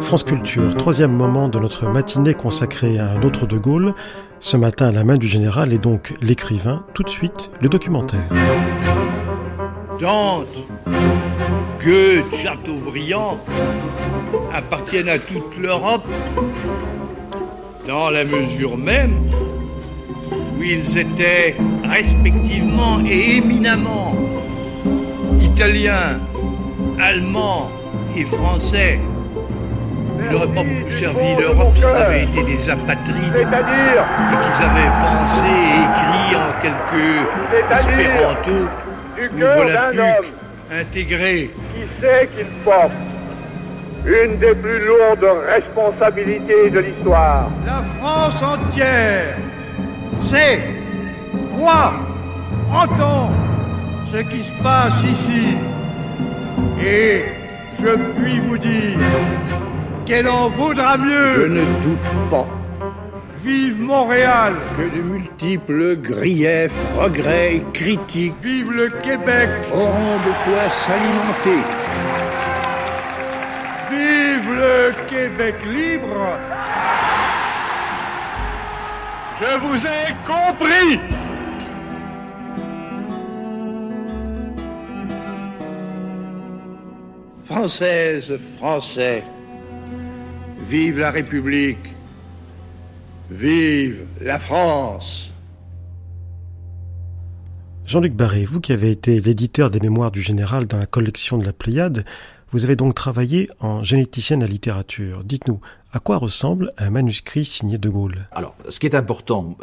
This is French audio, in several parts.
France Culture, troisième moment de notre matinée consacrée à un autre De Gaulle. Ce matin, la main du général et donc l'écrivain. Tout de suite, le documentaire. Dante, Goethe, Chateaubriand appartiennent à toute l'Europe dans la mesure même où ils étaient respectivement et éminemment italiens, allemands et français. Il n'aurait pas beaucoup servi l'Europe s'ils avaient été des apatrides et qu'ils avaient pensé et écrit en quelques espéranto nous voilà plus intégrés. Qui sait qu'il porte une des plus lourdes responsabilités de l'histoire La France entière sait, voit, entend ce qui se passe ici. Et je puis vous dire qu'elle en vaudra mieux. Je ne doute pas Vive Montréal que de multiples griefs, regrets et critiques Vive le Québec auront de quoi s'alimenter. Vive le Québec libre Je vous ai compris Françaises, Français, vive la République, vive la France. Jean-Luc Barré, vous qui avez été l'éditeur des mémoires du général dans la collection de la Pléiade, vous avez donc travaillé en généticienne à littérature. Dites-nous, à quoi ressemble un manuscrit signé de Gaulle? Alors, ce qui est important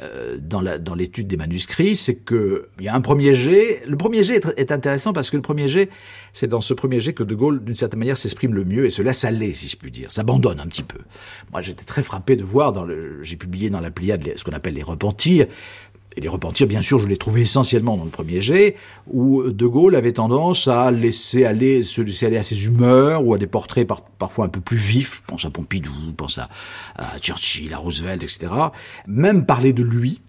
euh, dans, la, dans l'étude des manuscrits, c'est qu'il y a un premier jet. Le premier jet est, est, intéressant parce que le premier jet, c'est dans ce premier jet que de Gaulle, d'une certaine manière, s'exprime le mieux et se laisse si je puis dire, s'abandonne un petit peu. Moi, j'étais très frappé de voir, dans j'ai publié dans la Pléiade ce qu'on appelle les repentirs, et les repentir, bien sûr, je l'ai trouvé essentiellement dans le premier jet, où De Gaulle avait tendance à laisser aller, se laisser aller à ses humeurs ou à des portraits par, parfois un peu plus vifs. Je pense à Pompidou, je pense à, Churchill, à Roosevelt, etc. Même parler de lui,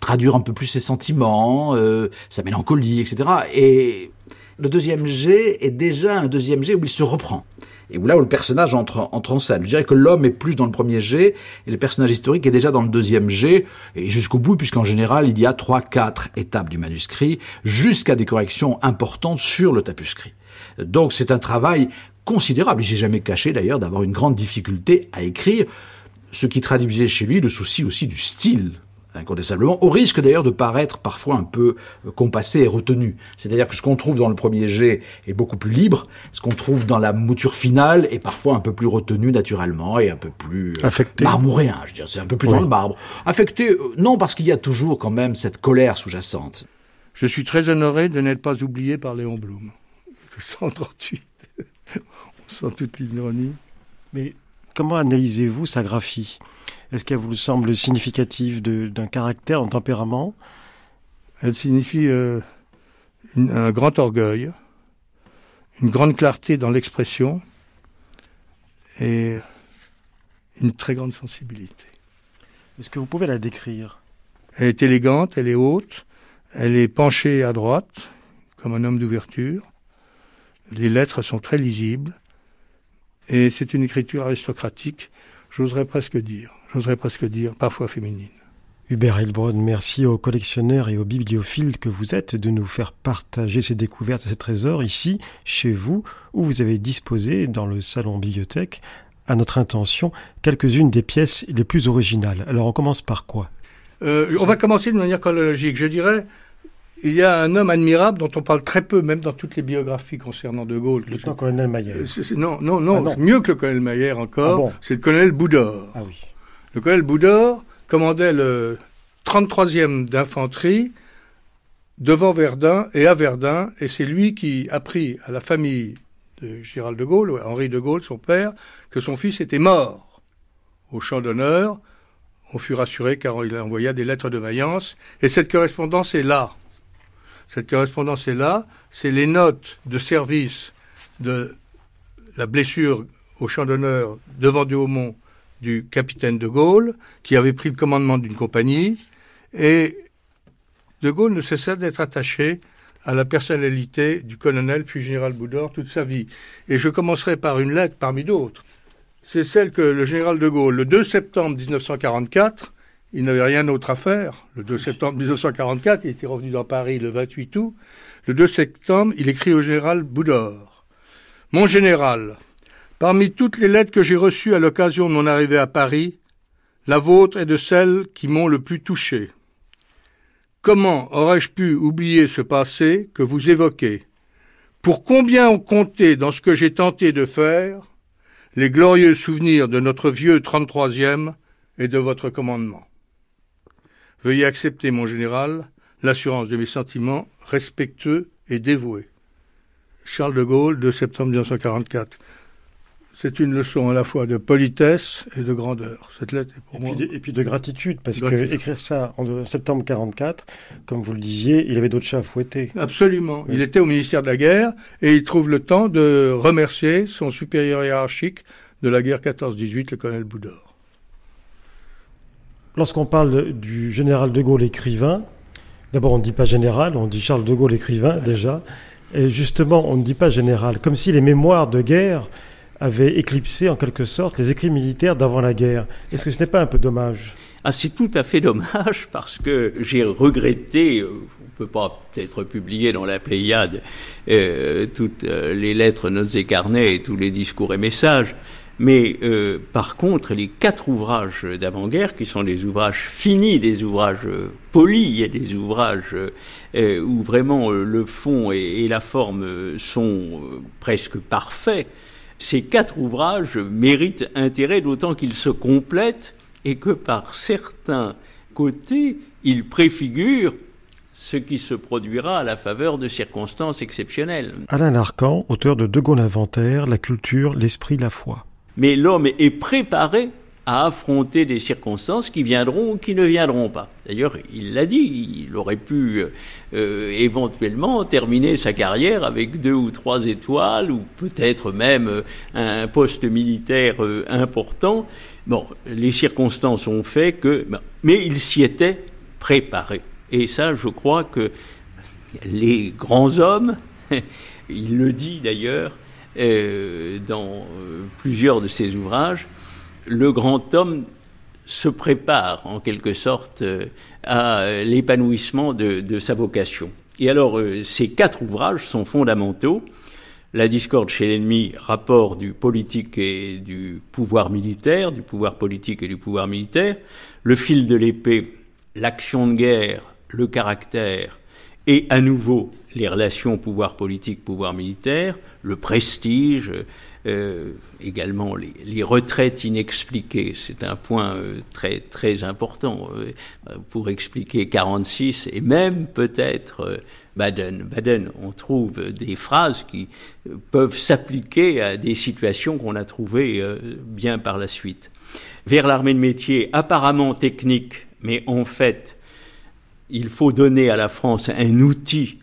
traduire un peu plus ses sentiments, euh, sa mélancolie, etc. Et le deuxième jet est déjà un deuxième jet où il se reprend et où là où le personnage entre, entre en scène. Je dirais que l'homme est plus dans le premier jet et le personnage historique est déjà dans le deuxième jet et jusqu'au bout puisqu'en général il y a trois quatre étapes du manuscrit jusqu'à des corrections importantes sur le tapuscrit. Donc c'est un travail considérable. J'ai jamais caché d'ailleurs d'avoir une grande difficulté à écrire, ce qui traduisait chez lui le souci aussi du style incontestablement, au risque d'ailleurs de paraître parfois un peu compassé et retenu. C'est-à-dire que ce qu'on trouve dans le premier jet est beaucoup plus libre, ce qu'on trouve dans la mouture finale est parfois un peu plus retenu naturellement et un peu plus affecté, marmouréen, je veux dire, c'est un peu plus oui. dans le marbre. Affecté, euh, non, parce qu'il y a toujours quand même cette colère sous-jacente. Je suis très honoré de n'être pas oublié par Léon Blum. 138. On sent toute l'ironie. Mais comment analysez-vous sa graphie? Est-ce qu'elle vous semble significative d'un caractère, d'un tempérament? Elle signifie euh, une, un grand orgueil, une grande clarté dans l'expression et une très grande sensibilité. Est-ce que vous pouvez la décrire? Elle est élégante, elle est haute, elle est penchée à droite, comme un homme d'ouverture. Les lettres sont très lisibles et c'est une écriture aristocratique, j'oserais presque dire j'oserais presque dire, parfois féminine. Hubert Heilbronn, merci aux collectionneurs et aux bibliophiles que vous êtes de nous faire partager ces découvertes et ces trésors ici, chez vous, où vous avez disposé, dans le salon bibliothèque, à notre intention, quelques-unes des pièces les plus originales. Alors on commence par quoi? Euh, On va commencer de manière chronologique. Je dirais, il y a un homme admirable dont on parle très peu, même dans toutes les biographies concernant De Gaulle. Le colonel Maillère. Non, non, non, ah non, mieux que le colonel Maillère encore, ah bon c'est le colonel Boudor. Ah oui. Le colonel Boudor commandait le 33e d'infanterie devant Verdun et à Verdun, et c'est lui qui apprit à la famille de Gérald de Gaulle, Henri de Gaulle, son père, que son fils était mort au champ d'honneur. On fut rassuré car il envoya des lettres de vaillance, et cette correspondance est là. Cette correspondance est là, c'est les notes de service de la blessure au champ d'honneur devant Douaumont du capitaine de Gaulle, qui avait pris le commandement d'une compagnie, et de Gaulle ne cessa d'être attaché à la personnalité du colonel puis général Boudor toute sa vie. Et je commencerai par une lettre parmi d'autres. C'est celle que le général de Gaulle, le 2 septembre 1944, il n'avait rien d'autre à faire. Le 2 septembre 1944, il était revenu dans Paris le 28 août. Le 2 septembre, il écrit au général Boudor. Mon général, parmi toutes les lettres que j'ai reçues à l'occasion de mon arrivée à Paris, la vôtre est de celles qui m'ont le plus touché. Comment aurais-je pu oublier ce passé que vous évoquez? Pour combien ont compté dans ce que j'ai tenté de faire les glorieux souvenirs de notre vieux 33e et de votre commandement? Veuillez accepter, mon général, l'assurance de mes sentiments respectueux et dévoués. Charles de Gaulle, 2 septembre 1944. C'est une leçon à la fois de politesse et de grandeur. Cette lettre est pour et moi. Puis de, et puis de gratitude, parce Gratitude. que écrire ça en septembre 44, comme vous le disiez, il avait d'autres chats à fouetter. Absolument. Il était au ministère de la Guerre et il trouve le temps de remercier son supérieur hiérarchique de la guerre 14-18, le colonel Boudor. Lorsqu'on parle du général de Gaulle écrivain, d'abord on ne dit pas général, on dit Charles de Gaulle écrivain déjà, et justement on ne dit pas général, comme si les mémoires de guerre avaient éclipsé en quelque sorte les écrits militaires d'avant la guerre. Est-ce que ce n'est pas un peu dommage? Ah, c'est tout à fait dommage parce que j'ai regretté, on peut pas peut-être publier dans la Pléiade euh, toutes euh, les lettres, notes et carnets et tous les discours et messages, mais euh, par contre, les quatre ouvrages d'avant-guerre, qui sont des ouvrages finis, des ouvrages euh, polis, et des ouvrages euh, où vraiment le fond et, la forme sont presque parfaits, ces quatre ouvrages méritent intérêt, d'autant qu'ils se complètent et que par certains côtés, ils préfigurent ce qui se produira à la faveur de circonstances exceptionnelles. Alain Larcan, auteur de De Gaulle Inventaire, La culture, l'esprit, la foi. Mais l'homme est préparé à affronter des circonstances qui viendront ou qui ne viendront pas. D'ailleurs, il l'a dit, il aurait pu euh, éventuellement terminer sa carrière avec deux ou trois étoiles, ou peut-être même euh, un poste militaire euh, important. Bon, les circonstances ont fait que... Mais il s'y était préparé. Et ça, je crois que les grands hommes, il le dit d'ailleurs euh, dans euh, plusieurs de ses ouvrages, le grand homme se prépare en quelque sorte euh, à l'épanouissement de, sa vocation. Et alors, euh, ces quatre ouvrages sont fondamentaux. La discorde chez l'ennemi, rapport du politique et du pouvoir militaire, du pouvoir politique et du pouvoir militaire. Le fil de l'épée, l'action de guerre, le caractère, et à nouveau les relations pouvoir politique, pouvoir militaire, le prestige, euh, également les, retraites inexpliquées. C'est un point euh, très très important euh, pour expliquer 46 et même peut-être Baden. Baden, on trouve des phrases qui peuvent s'appliquer à des situations qu'on a trouvées bien par la suite. Vers l'armée de métier, apparemment technique, mais en fait, il faut donner à la France un outil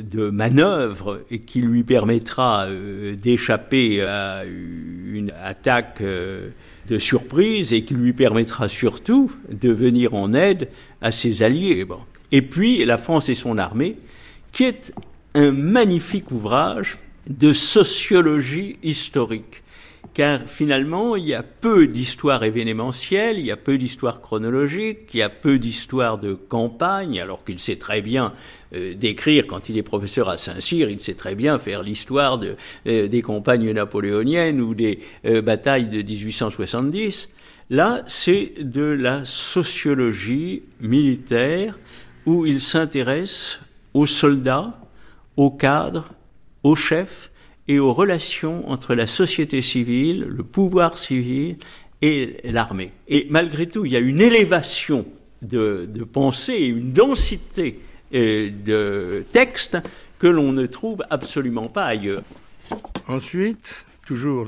de manœuvre qui lui permettra euh, d'échapper à une attaque euh, de surprise et qui lui permettra surtout de venir en aide à ses alliés. Et puis la France et son armée, qui est un magnifique ouvrage de sociologie historique. Car finalement, il y a peu d'histoire événementielle, il y a peu d'histoire chronologique, il y a peu d'histoire de campagne, alors qu'il sait très bien euh, décrire, quand il est professeur à Saint-Cyr, il sait très bien faire l'histoire euh, des campagnes napoléoniennes ou des euh, batailles de 1870. Là, c'est de la sociologie militaire où il s'intéresse aux soldats, aux cadres, aux chefs et aux relations entre la société civile, le pouvoir civil et l'armée. Et malgré tout, il y a une élévation de, de pensée et une densité euh, de textes que l'on ne trouve absolument pas ailleurs. Ensuite, toujours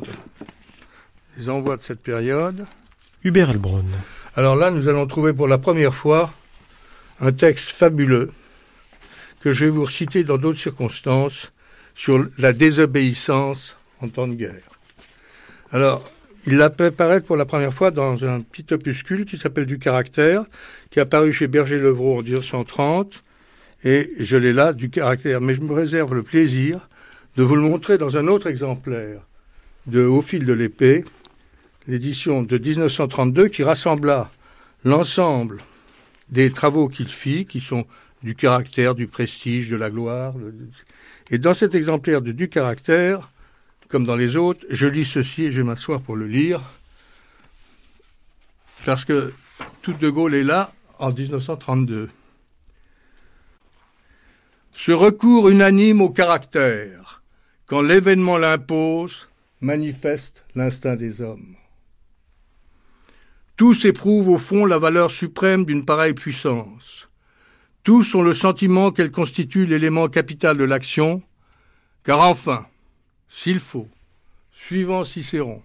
les envois de cette période. Hubert Elbron. Alors là, nous allons trouver pour la première fois un texte fabuleux que je vais vous reciter dans d'autres circonstances sur la désobéissance en temps de guerre. Alors, il fait paraître pour la première fois dans un petit opuscule qui s'appelle Du caractère, qui est apparu chez Berger-Levrault en 1930 Et je l'ai là du caractère, mais je me réserve le plaisir de vous le montrer dans un autre exemplaire de Au fil de l'épée, l'édition de 1932 qui rassembla l'ensemble des travaux qu'il fit, qui sont du caractère, du prestige, de la gloire. Et dans cet exemplaire de Du caractère, comme dans les autres, je lis ceci et je vais m'asseoir pour le lire, parce que tout de Gaulle est là en 1932. Ce recours unanime au caractère, quand l'événement l'impose, manifeste l'instinct des hommes. Tous éprouvent au fond la valeur suprême d'une pareille puissance. Tous ont le sentiment qu'elle constitue l'élément capital de l'action, car enfin, s'il faut, suivant Cicéron,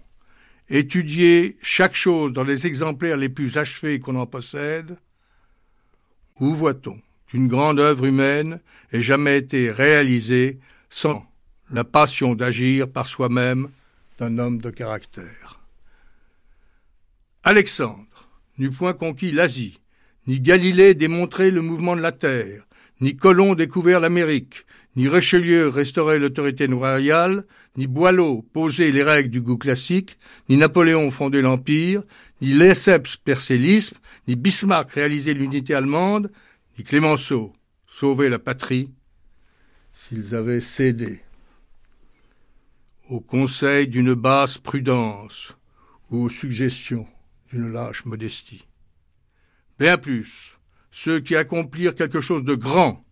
étudier chaque chose dans les exemplaires les plus achevés qu'on en possède, où voit-on qu'une grande œuvre humaine ait jamais été réalisée sans la passion d'agir par soi-même d'un homme de caractère? Alexandre n'eut point conquis l'Asie, ni Galilée démontré le mouvement de la Terre, ni Colomb découvert l'Amérique, ni Richelieu restaurait l'autorité royale, ni Boileau posé les règles du goût classique, ni Napoléon fondé l'Empire, ni Lesseps percé l'isme, ni Bismarck réalisé l'unité allemande, ni Clémenceau sauvé la patrie, s'ils avaient cédé au conseil d'une basse prudence ou aux suggestions d'une lâche modestie. Bien plus, ceux qui accomplirent quelque chose de grand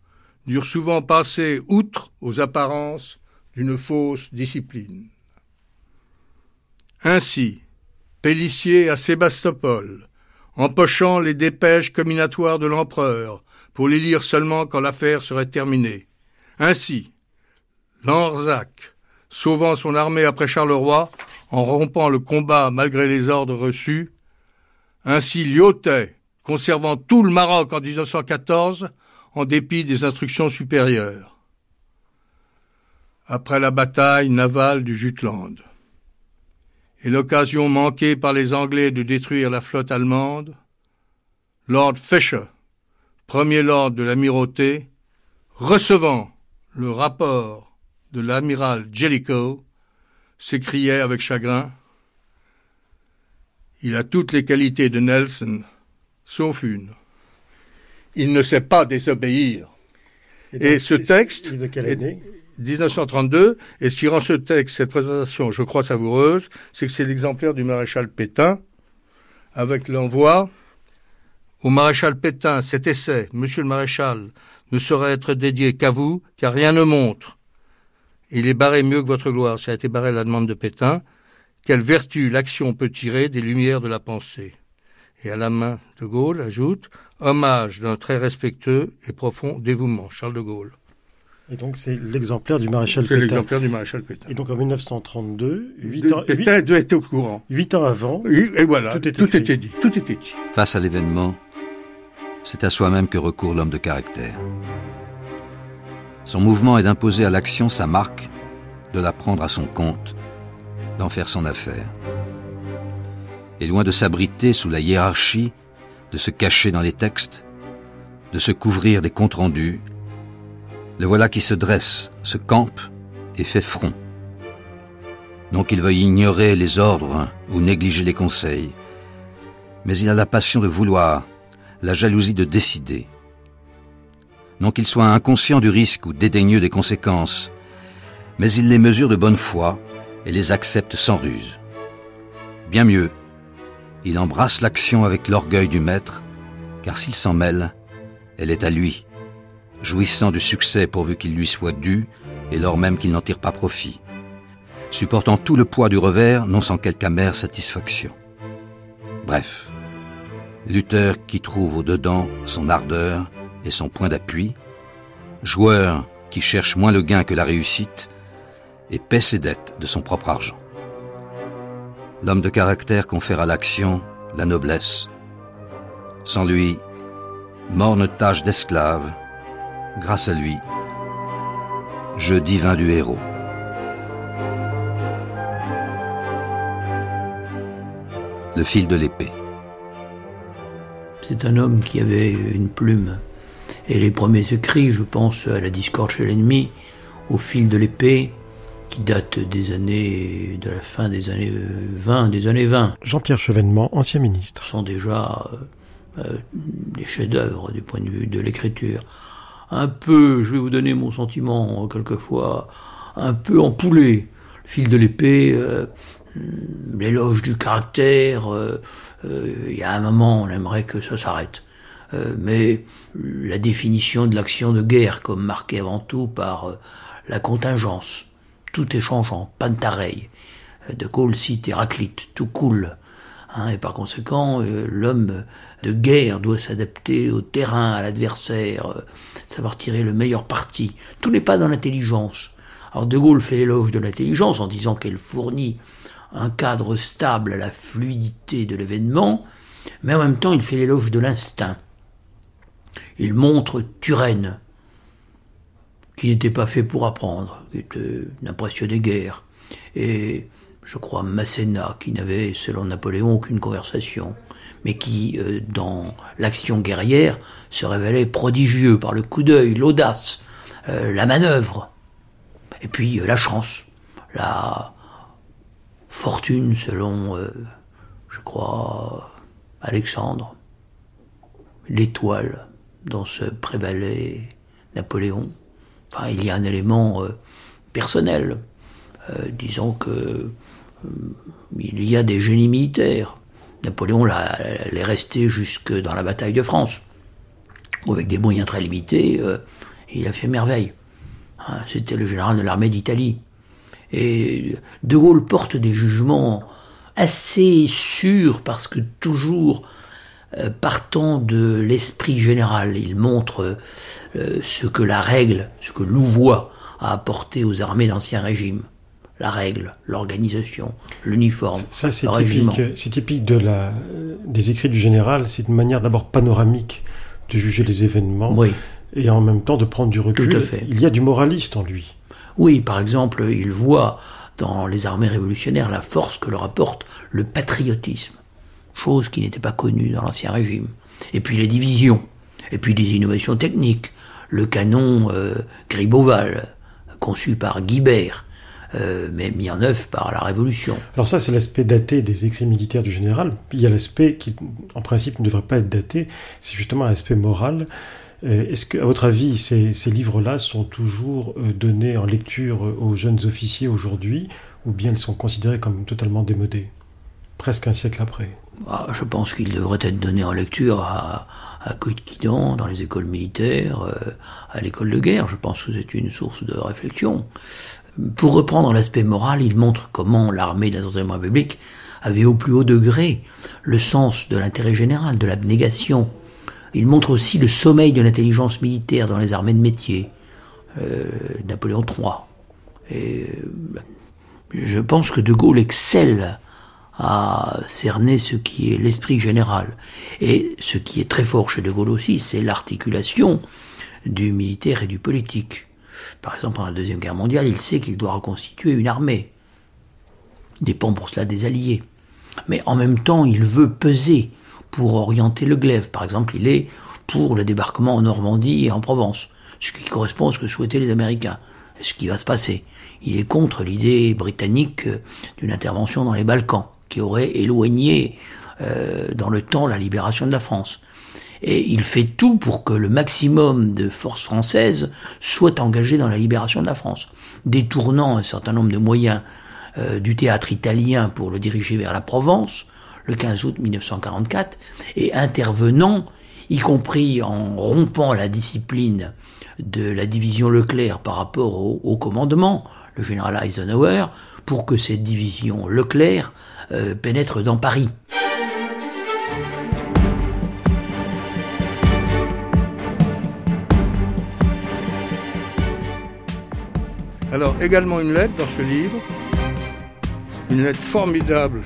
durent souvent passer outre aux apparences d'une fausse discipline. Ainsi, Pélissier à Sébastopol, empochant les dépêches combinatoires de l'empereur pour les lire seulement quand l'affaire serait terminée. Ainsi, Lanzac, sauvant son armée après Charleroi, en rompant le combat malgré les ordres reçus, ainsi Lyotet, conservant tout le Maroc en 1914, en dépit des instructions supérieures. Après la bataille navale du Jutland et l'occasion manquée par les Anglais de détruire la flotte allemande, Lord Fisher, premier lord de l'amirauté, recevant le rapport de l'amiral Jellicoe, s'écriait avec chagrin il a toutes les qualités de Nelson, sauf une. Il ne sait pas désobéir. Et, ce texte, de quelle année 1932, et ce qui rend ce texte, cette présentation, je crois, savoureuse, c'est que c'est l'exemplaire du maréchal Pétain, avec l'envoi au maréchal Pétain, cet essai, monsieur le maréchal, ne saurait être dédié qu'à vous, car rien ne montre. Il est barré mieux que votre gloire, ça a été barré à la demande de Pétain, quelle vertu l'action peut tirer des lumières de la pensée. Et à la main de Gaulle ajoute Hommage d'un très respectueux et profond dévouement, Charles de Gaulle. Et donc c'est l'exemplaire du maréchal C'est Pétain. l'exemplaire du maréchal Pétain. Et donc en 1932, huit ans, Pétain doit être au courant. huit ans avant, Et, et voilà, Tout était dit. Tout était dit. Face à l'événement, c'est à soi-même que recourt l'homme de caractère. Son mouvement est d'imposer à l'action sa marque, de la prendre à son compte, d'en faire son affaire. Et loin de s'abriter sous la hiérarchie, de se cacher dans les textes, de se couvrir des comptes rendus, le voilà qui se dresse, se campe et fait front. Non qu'il veuille ignorer les ordres ou négliger les conseils, mais il a la passion de vouloir, la jalousie de décider. Non qu'il soit inconscient du risque ou dédaigneux des conséquences, mais il les mesure de bonne foi et les accepte sans ruse. Bien mieux, il embrasse l'action avec l'orgueil du maître, car s'il s'en mêle, elle est à lui, jouissant du succès pourvu qu'il lui soit dû, et lors même qu'il n'en tire pas profit, supportant tout le poids du revers, non sans quelque amère satisfaction. Bref, lutteur qui trouve au-dedans son ardeur et son point d'appui, joueur qui cherche moins le gain que la réussite, et paie ses dettes de son propre argent. L'homme de caractère confère à l'action la noblesse. Sans lui, morne tâche d'esclave, grâce à lui, jeu divin du héros. Le fil de l'épée. C'est un homme qui avait une plume Et les premiers écrits, je pense à la discorde chez l'ennemi, au fil de l'épée, qui date des années, de la fin des années 20, des années 20. Jean-Pierre Chevènement, ancien ministre. sont déjà euh, euh, des chefs-d'œuvre du point de vue de l'écriture. Un peu, je vais vous donner mon sentiment, quelquefois, un peu en poulet. Le fil de l'épée, euh, l'éloge du caractère, il y a un moment, on aimerait que ça s'arrête. mais la définition de l'action de guerre comme marquée avant tout par la contingence, tout est changeant, pantareil. De Gaulle cite Héraclite, tout coule. Hein, et par conséquent, euh, l'homme de guerre doit s'adapter au terrain, à l'adversaire, euh, savoir tirer le meilleur parti. Tout n'est pas dans l'intelligence. Alors De Gaulle fait l'éloge de l'intelligence en disant qu'elle fournit un cadre stable à la fluidité de l'événement, mais en même temps il fait l'éloge de l'instinct. Il montre Turenne, qui n'était pas fait pour apprendre, qui était un impressionné guerre. Et je crois Masséna, qui n'avait, selon Napoléon, aucune conversation, mais qui, euh, dans l'action guerrière, se révélait prodigieux par le coup d'œil, l'audace, euh, la manœuvre, et puis euh, la chance, la fortune, selon, je crois, Alexandre, l'étoile dont se prévalait Napoléon. Il y a un élément euh, personnel. Euh, disons que euh, il y a des génies militaires. Napoléon est resté jusque dans la bataille de France. Avec des moyens très limités, il a fait merveille. Hein, c'était le général de l'armée d'Italie. Et De Gaulle porte des jugements assez sûrs parce que toujours partant de l'esprit général. Il montre euh, ce que la règle, ce que Louvois a apporté aux armées d'Ancien Régime. La règle, l'organisation, l'uniforme, Ça, c'est typique, c'est typique de la, des écrits du général. C'est une manière d'abord panoramique de juger les événements oui. et en même temps de prendre du recul. Tout à fait. Il y a du moraliste en lui. Oui, par exemple, il voit dans les armées révolutionnaires la force que leur apporte le patriotisme chose qui n'était pas connue dans l'Ancien Régime. Et puis les divisions, et puis des innovations techniques, le canon euh, Griboval, conçu par Guibert, euh, mais mis en œuvre par la Révolution. Alors ça, c'est l'aspect daté des écrits militaires du général. Il y a l'aspect qui, en principe, ne devrait pas être daté, c'est justement l'aspect moral. Euh, est-ce que, à votre avis, ces, ces livres-là sont toujours donnés en lecture aux jeunes officiers aujourd'hui, ou bien ils sont considérés comme totalement démodés, presque un siècle après? Ah, je pense qu'il devrait être donné en lecture à, à dans les écoles militaires, euh, à l'école de guerre. Je pense que c'est une source de réflexion. Pour reprendre l'aspect moral, il montre comment l'armée de la République avait au plus haut degré le sens de l'intérêt général, de l'abnégation. Il montre aussi le sommeil de l'intelligence militaire dans les armées de métier, euh, Napoléon III. Et euh, je pense que De Gaulle excelle à cerner ce qui est l'esprit général. Et ce qui est très fort chez De Gaulle aussi, c'est l'articulation du militaire et du politique. Par exemple, pendant la Deuxième Guerre mondiale, il sait qu'il doit reconstituer une armée. Il dépend pour cela des Alliés. Mais en même temps, il veut peser pour orienter le glaive. Par exemple, il est pour le débarquement en Normandie et en Provence, ce qui correspond à ce que souhaitaient les Américains, ce qui va se passer. Il est contre l'idée britannique d'une intervention dans les Balkans qui aurait éloigné euh, dans le temps la libération de la France. Et il fait tout pour que le maximum de forces françaises soient engagées dans la libération de la France, détournant un certain nombre de moyens euh, du théâtre italien pour le diriger vers la Provence, le 15 août 1944, et intervenant, y compris en rompant la discipline de la division Leclerc par rapport au commandement, le général Eisenhower, pour que cette division Leclerc euh, pénètre dans Paris. Alors, également une lettre dans ce livre, une lettre formidable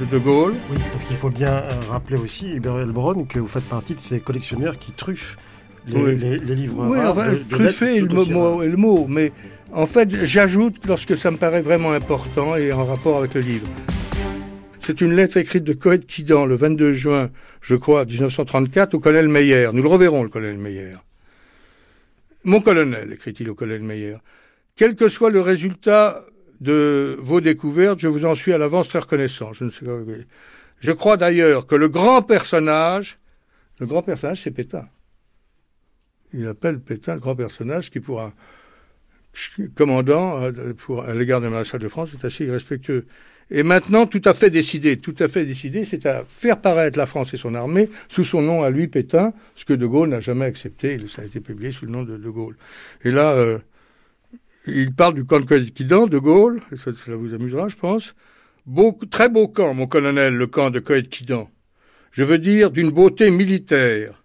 de De Gaulle. Oui, parce qu'il faut bien euh, rappeler aussi, Hubert Brown, que vous faites partie de ces collectionneurs qui truffent les, livres. Oui, enfin, truffer est le mot, le mot, mais en fait, j'ajoute lorsque ça me paraît vraiment important et en rapport avec le livre. C'est une lettre écrite de Coët Quidan le 22 juin, je crois, 1934 au colonel Meyer. Nous le reverrons, le colonel Meyer. Mon colonel, écrit-il au colonel Meyer, quel que soit le résultat de vos découvertes, je vous en suis à l'avance très reconnaissant. Je, ne sais pas, je crois d'ailleurs que le grand personnage, le grand personnage, c'est Pétain. Il appelle Pétain grand personnage, qui pour un commandant euh, à l'égard du maréchal de France est assez irrespectueux. Et maintenant, tout à fait décidé, tout à fait décidé, c'est à faire paraître la France et son armée sous son nom à lui, Pétain, ce que De Gaulle n'a jamais accepté. Ça a été publié sous le nom de De Gaulle. Et là, euh, il parle du camp de Coëtquidan, De Gaulle, et ça, vous amusera, je pense. Très beau camp, mon colonel, le camp de Coëtquidan. Je veux dire d'une beauté militaire,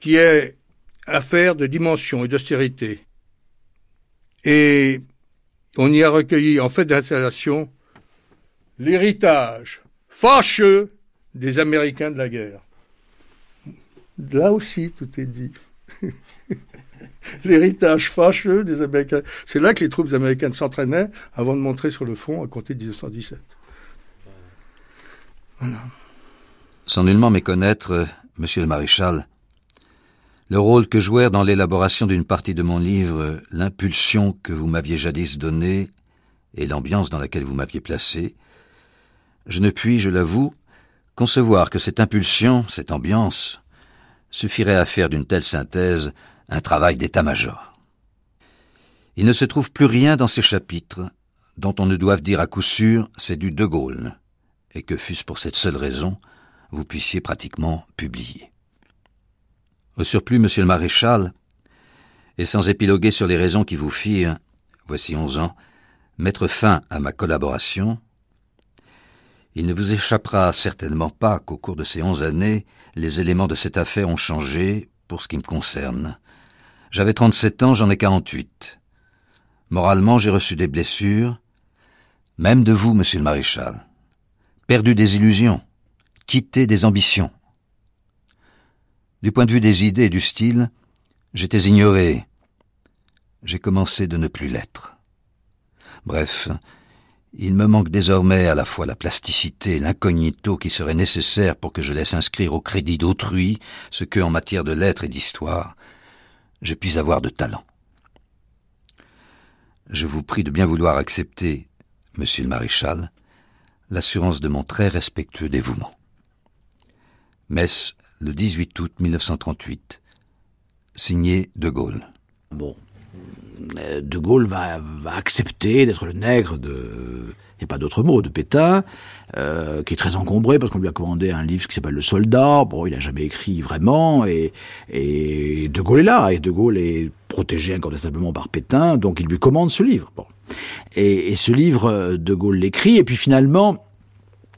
qui est affaire de dimension et d'austérité. Et on y a recueilli, en fait d'installation, l'héritage fâcheux des Américains de la guerre. Là aussi, tout est dit. L'héritage fâcheux des Américains. C'est là que les troupes américaines s'entraînaient avant de montrer sur le front à compter de 1917. Voilà. Sans nullement méconnaître, euh, monsieur le maréchal, le rôle que jouèrent dans l'élaboration d'une partie de mon livre l'impulsion que vous m'aviez jadis donnée et l'ambiance dans laquelle vous m'aviez placé, je ne puis, je l'avoue, concevoir que cette impulsion, cette ambiance, suffirait à faire d'une telle synthèse un travail d'état-major. Il ne se trouve plus rien dans ces chapitres dont on ne doive dire à coup sûr c'est du De Gaulle, et que fût-ce pour cette seule raison, vous puissiez pratiquement publier. Au surplus, monsieur le maréchal, et sans épiloguer sur les raisons qui vous firent, voici onze ans, mettre fin à ma collaboration, il ne vous échappera certainement pas qu'au cours de ces onze années, les éléments de cette affaire ont changé pour ce qui me concerne. J'avais trente-sept ans, j'en ai quarante-huit. Moralement, j'ai reçu des blessures, même de vous, monsieur le maréchal. Perdu des illusions, quitté des ambitions. Du point de vue des idées et du style, j'étais ignoré. J'ai commencé de ne plus l'être. Bref, il me manque désormais à la fois la plasticité et l'incognito qui serait nécessaire pour que je laisse inscrire au crédit d'autrui ce que, en matière de lettres et d'histoire, je puis avoir de talent. Je vous prie de bien vouloir accepter, monsieur le maréchal, l'assurance de mon très respectueux dévouement. Le 18 août 1938. Signé De Gaulle. Bon. Euh, de Gaulle va, accepter d'être le nègre de, et pas d'autre mot, de Pétain, euh, qui est très encombré parce qu'on lui a commandé un livre qui s'appelle Le Soldat. Bon, il n'a jamais écrit vraiment, et, De Gaulle est là, et De Gaulle est protégé incontestablement par Pétain, donc il lui commande ce livre. Bon. Et, et ce livre, De Gaulle l'écrit, et puis finalement,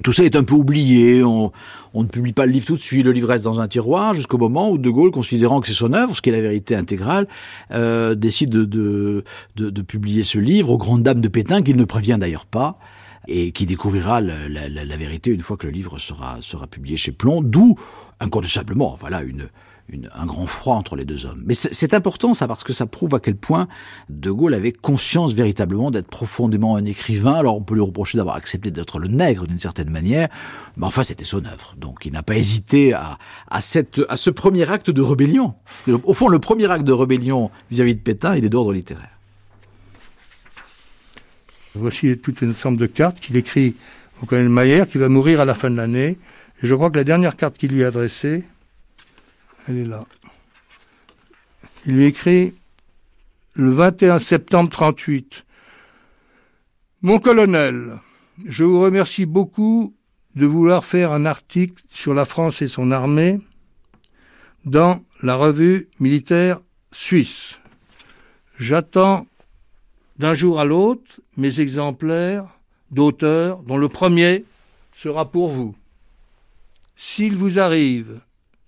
tout ça est un peu oublié, on, on, ne publie pas le livre tout de suite, le livre reste dans un tiroir jusqu'au moment où De Gaulle, considérant que c'est son œuvre, ce qui est la vérité intégrale, euh, décide de, de, de, de, publier ce livre aux grandes dames de Pétain, qu'il ne prévient d'ailleurs pas, et qui découvrira la, la, la, vérité une fois que le livre sera, sera publié chez Plomb, d'où, incontestablement, voilà, une, une, un grand froid entre les deux hommes. Mais c'est important ça parce que ça prouve à quel point De Gaulle avait conscience véritablement d'être profondément un écrivain. Alors on peut lui reprocher d'avoir accepté d'être le nègre d'une certaine manière, mais enfin c'était son œuvre. Donc il n'a pas hésité à, à, cette, à ce premier acte de rébellion. Au fond, le premier acte de rébellion vis-à-vis -vis de Pétain, il est d'ordre littéraire. Voici toute une ensemble de cartes qu'il écrit au colonel Maillère, qui va mourir à la fin de l'année. Et je crois que la dernière carte qu'il lui a adressée, elle est là. Il lui écrit le 21 septembre 38. Mon colonel, je vous remercie beaucoup de vouloir faire un article sur la France et son armée dans la revue militaire suisse. J'attends d'un jour à l'autre mes exemplaires d'auteurs dont le premier sera pour vous. S'il vous arrive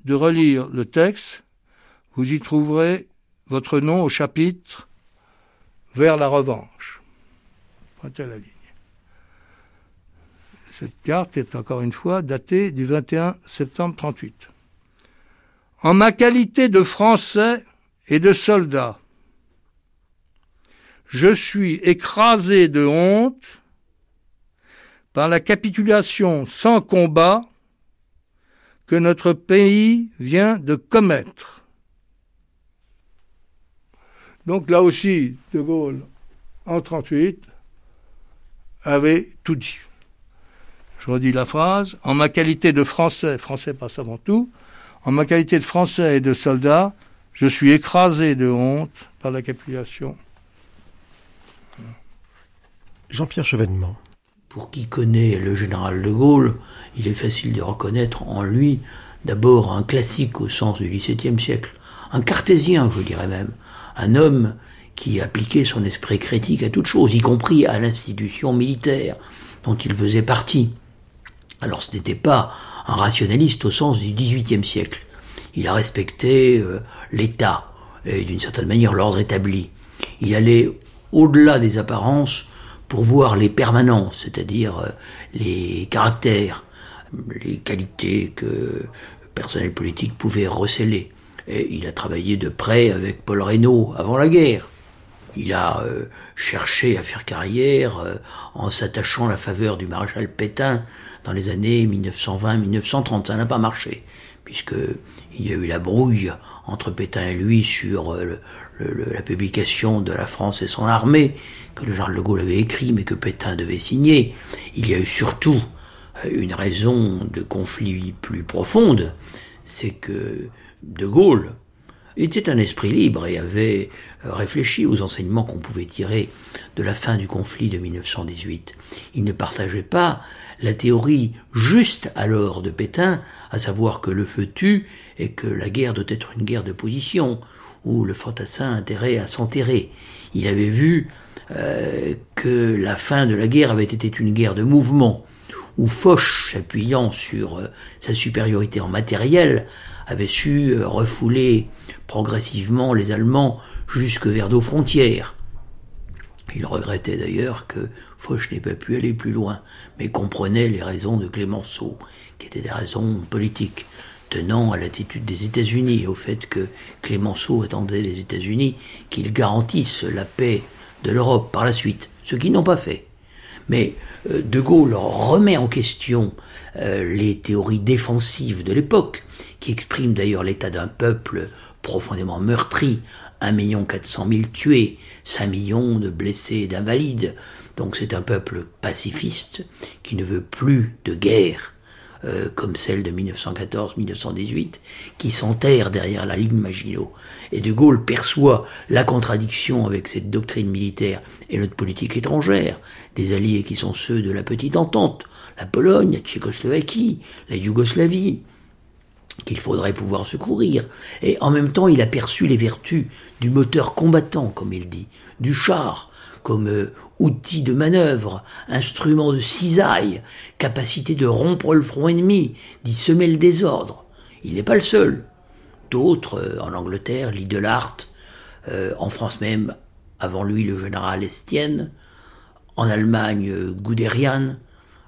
de relire le texte, vous y trouverez votre nom au chapitre Vers la revanche. Pointez la ligne. Cette carte est encore une fois datée du 21 septembre 38. En ma qualité de Français et de soldat, je suis écrasé de honte par la capitulation sans combat que notre pays vient de commettre. Donc là aussi, De Gaulle, en 1938, avait tout dit. Je redis la phrase. En ma qualité de Français, Français passe avant tout, en ma qualité de Français et de soldat, je suis écrasé de honte par la capitulation. Jean-Pierre Chevènement. Pour qui connaît le général de Gaulle, il est facile de reconnaître en lui d'abord un classique au sens du XVIIe siècle, un cartésien, je dirais même, un homme qui appliquait son esprit critique à toute chose, y compris à l'institution militaire dont il faisait partie. Alors ce n'était pas un rationaliste au sens du XVIIIe siècle. Il a respecté euh, l'État et d'une certaine manière l'ordre établi. Il allait au-delà des apparences pour voir les permanences, c'est-à-dire euh, les caractères, les qualités que le personnel politique pouvait receler. Et il a travaillé de près avec Paul Reynaud avant la guerre. Il a euh, cherché à faire carrière en s'attachant à la faveur du maréchal Pétain dans les années 1920-1930. Ça n'a pas marché, puisque il y a eu la brouille entre Pétain et lui sur euh, la publication de La France et son armée, que le Charles de Gaulle avait écrit, mais que Pétain devait signer. Il y a eu surtout euh, une raison de conflit plus profonde, c'est que De Gaulle était un esprit libre et avait euh, réfléchi aux enseignements qu'on pouvait tirer de la fin du conflit de 1918. Il ne partageait pas la théorie juste alors de Pétain, à savoir que le feu tue et que la guerre doit être une guerre de position, où le fantassin intérêt à s'enterrer. Il avait vu euh, que la fin de la guerre avait été une guerre de mouvement, où Foch, s'appuyant sur euh, sa supériorité en matériel, avait su euh, refouler progressivement les Allemands jusque vers nos frontières. Il regrettait d'ailleurs que Foch n'ait pas pu aller plus loin, mais comprenait les raisons de Clémenceau, qui étaient des raisons politiques, tenant à l'attitude des États-Unis au fait que Clémenceau attendait des États-Unis qu'ils garantissent la paix de l'Europe par la suite, ce qu'ils n'ont pas fait. Mais euh, De Gaulle remet en question euh, les théories défensives de l'époque, qui expriment d'ailleurs l'état d'un peuple profondément meurtri, 1 million 400 000 tués, 5 millions de blessés et d'invalides. Donc c'est un peuple pacifiste qui ne veut plus de guerre, euh, comme celle de 1914-1918, qui s'enterre derrière la ligne Maginot. Et De Gaulle perçoit la contradiction avec cette doctrine militaire et notre politique étrangère, des alliés qui sont ceux de la petite entente, la Pologne, la Tchécoslovaquie, la Yougoslavie, qu'il faudrait pouvoir secourir. Et en même temps, il a perçu les vertus du moteur combattant, comme il dit, du char, comme euh, outil de manœuvre, instrument de cisaille, capacité de rompre le front ennemi, d'y semer le désordre. Il n'est pas le seul. D'autres, euh, en Angleterre, Lidelart, euh, en France même, avant lui, le général Estienne, en Allemagne, Guderian,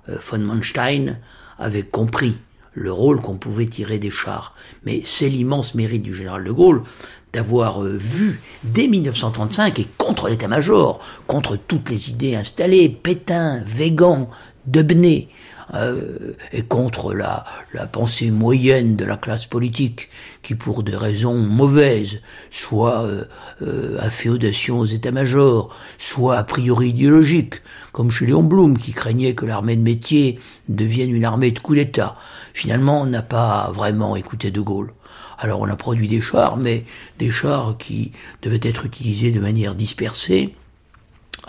von Manstein, avaient compris le rôle qu'on pouvait tirer des chars. Mais c'est l'immense mérite du général de Gaulle d'avoir euh, vu dès 1935 et contre l'état-major, contre toutes les idées installées, Pétain, Végan, Debenay, euh, et contre la, la pensée moyenne de la classe politique, qui pour des raisons mauvaises, soit euh, euh inféodation aux états-majors, soit a priori idéologique, comme chez Léon Blum, qui craignait que l'armée de métier devienne une armée de coup d'État. Finalement, on n'a pas vraiment écouté De Gaulle. Alors on a produit des chars, mais des chars qui devaient être utilisés de manière dispersée,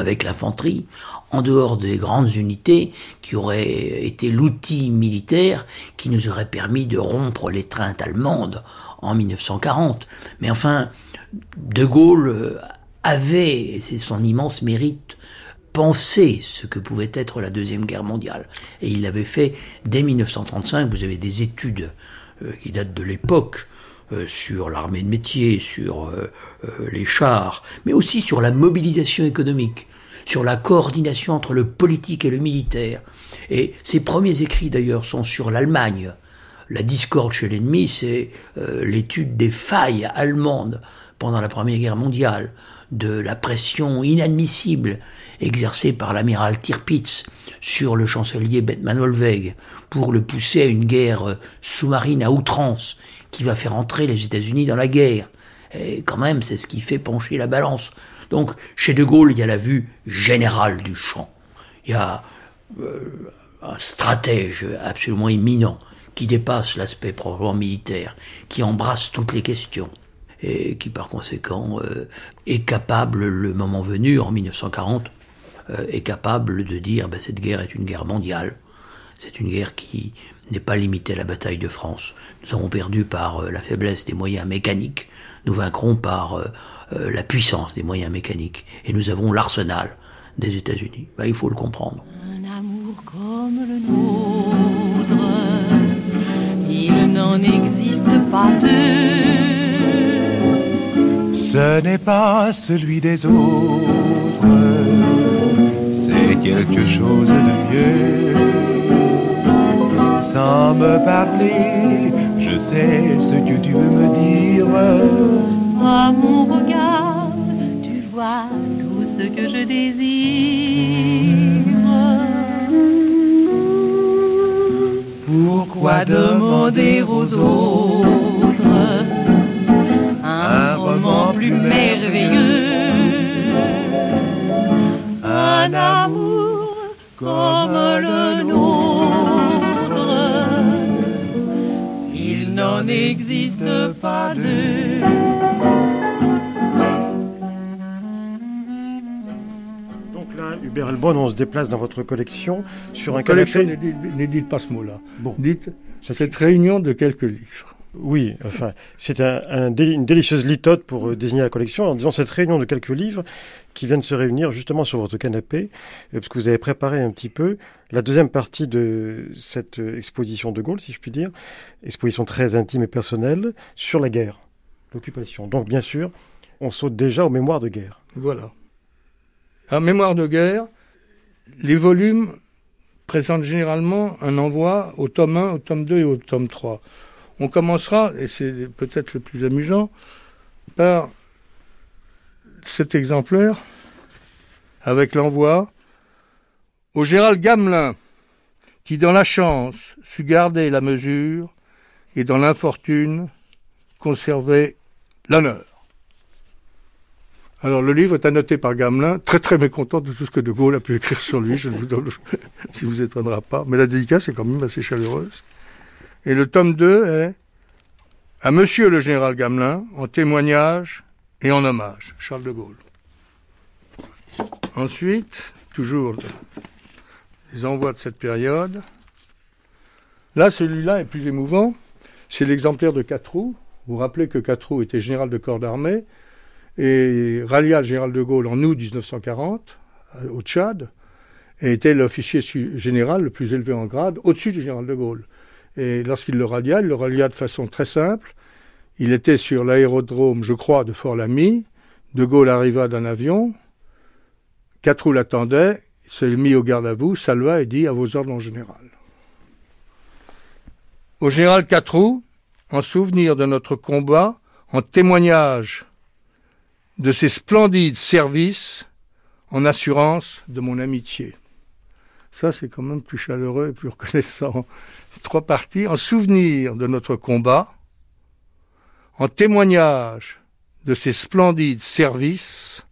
avec l'infanterie, en dehors des grandes unités qui auraient été l'outil militaire qui nous aurait permis de rompre l'étreinte allemande en 1940. Mais enfin, De Gaulle avait, et c'est son immense mérite, pensé ce que pouvait être la Deuxième Guerre mondiale. Et il l'avait fait dès 1935. Vous avez des études euh, qui datent de l'époque euh, sur l'armée de métier, sur euh, euh, les chars, mais aussi sur la mobilisation économique, sur la coordination entre le politique et le militaire. Et ses premiers écrits d'ailleurs sont sur l'Allemagne. La discorde chez l'ennemi, c'est l'étude des failles allemandes pendant la Première Guerre mondiale, de la pression inadmissible exercée par l'amiral Tirpitz sur le chancelier Bethmann Wolweg pour le pousser à une guerre sous-marine à outrance qui va faire entrer les États-Unis dans la guerre. Et quand même, c'est ce qui fait pencher la balance. Donc, chez De Gaulle, il y a la vue générale du champ. Il y a euh, un stratège absolument éminent qui dépasse l'aspect proprement militaire, qui embrasse toutes les questions et qui par conséquent euh, est capable, le moment venu, en 1940, euh, est capable de dire ben, cette guerre est une guerre mondiale, c'est une guerre qui n'est pas limitée à la bataille de France. Nous avons perdu par euh, la faiblesse des moyens mécaniques, nous vaincrons par la puissance des moyens mécaniques, et nous avons l'arsenal des États-Unis. Ben, il faut le comprendre. Un amour comme le nôtre, il n'en existe pas deux ce n'est pas celui des autres, c'est quelque chose de mieux. Sans me parler, je sais ce que tu veux me dire. À mon regard, tu vois tout ce que je désire. Pourquoi demander aux autres un roman plus merveilleux? Un amour comme le nôtre, n'en existe pas deux. Donc là, Hubert Elbon, on se déplace dans votre collection sur un collection, canapé. Ne dites pas ce mot-là. Bon. Dites cette réunion de quelques livres. Oui, enfin, c'est un, un une délicieuse litote pour euh, désigner la collection en disant cette réunion de quelques livres qui viennent se réunir justement sur votre canapé, euh, parce que vous avez préparé un petit peu la deuxième partie de cette euh, exposition de Gaulle, si je puis dire, exposition très intime et personnelle sur la guerre, l'occupation. Donc, bien sûr, on saute déjà aux mémoires de guerre. Voilà. En mémoire de guerre, les volumes présentent généralement un envoi au tome 1, au tome 2 et au tome 3. On commencera, et c'est peut-être le plus amusant, par cet exemplaire avec l'envoi au Gérald Gamelin, qui dans la chance sut garder la mesure et dans l'infortune conserver l'honneur. Alors le livre est annoté par Gamelin, très très mécontent de tout ce que De Gaulle a pu écrire sur lui, je ne vous donne, si vous étonnera pas, mais la dédicace est quand même assez chaleureuse. Et le tome 2 est à Monsieur le général Gamelin, en témoignage et en hommage, Charles de Gaulle. Ensuite, toujours les envois de cette période. Là, celui-là est plus émouvant. C'est l'exemplaire de Catroux. Vous vous rappelez que Catroux était général de corps d'armée et rallia le général de Gaulle en août 1940 au Tchad et était l'officier général le plus élevé en grade au-dessus du général de Gaulle. Et lorsqu'il le rallia, il le rallia de façon très simple. Il était sur l'aérodrome, je crois, de Fort-Lamy. De Gaulle arriva d'un avion. Quatre l'attendait. Il s'est mis au garde à vous, salua et dit à vos ordres en général. Au général Catroux, en souvenir de notre combat, en témoignage de ses splendides services, en assurance de mon amitié. Ça, c'est quand même plus chaleureux et plus reconnaissant. Trois parties en souvenir de notre combat, en témoignage de ses splendides services,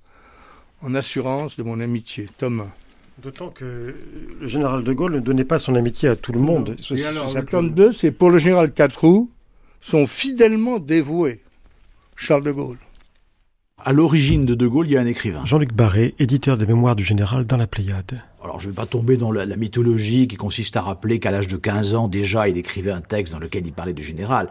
en assurance de mon amitié. Thomas. D'autant que le général de Gaulle ne donnait pas son amitié à tout le monde. Et alors, le tome 2, c'est pour le général Catroux, sont fidèlement dévoués. Charles de Gaulle. À l'origine de De Gaulle, il y a un écrivain. Jean-Luc Barré, éditeur des Mémoires du Général dans la Pléiade. Alors je ne vais pas tomber dans la, la, mythologie qui consiste à rappeler qu'à l'âge de 15 ans déjà il écrivait un texte dans lequel il parlait du général.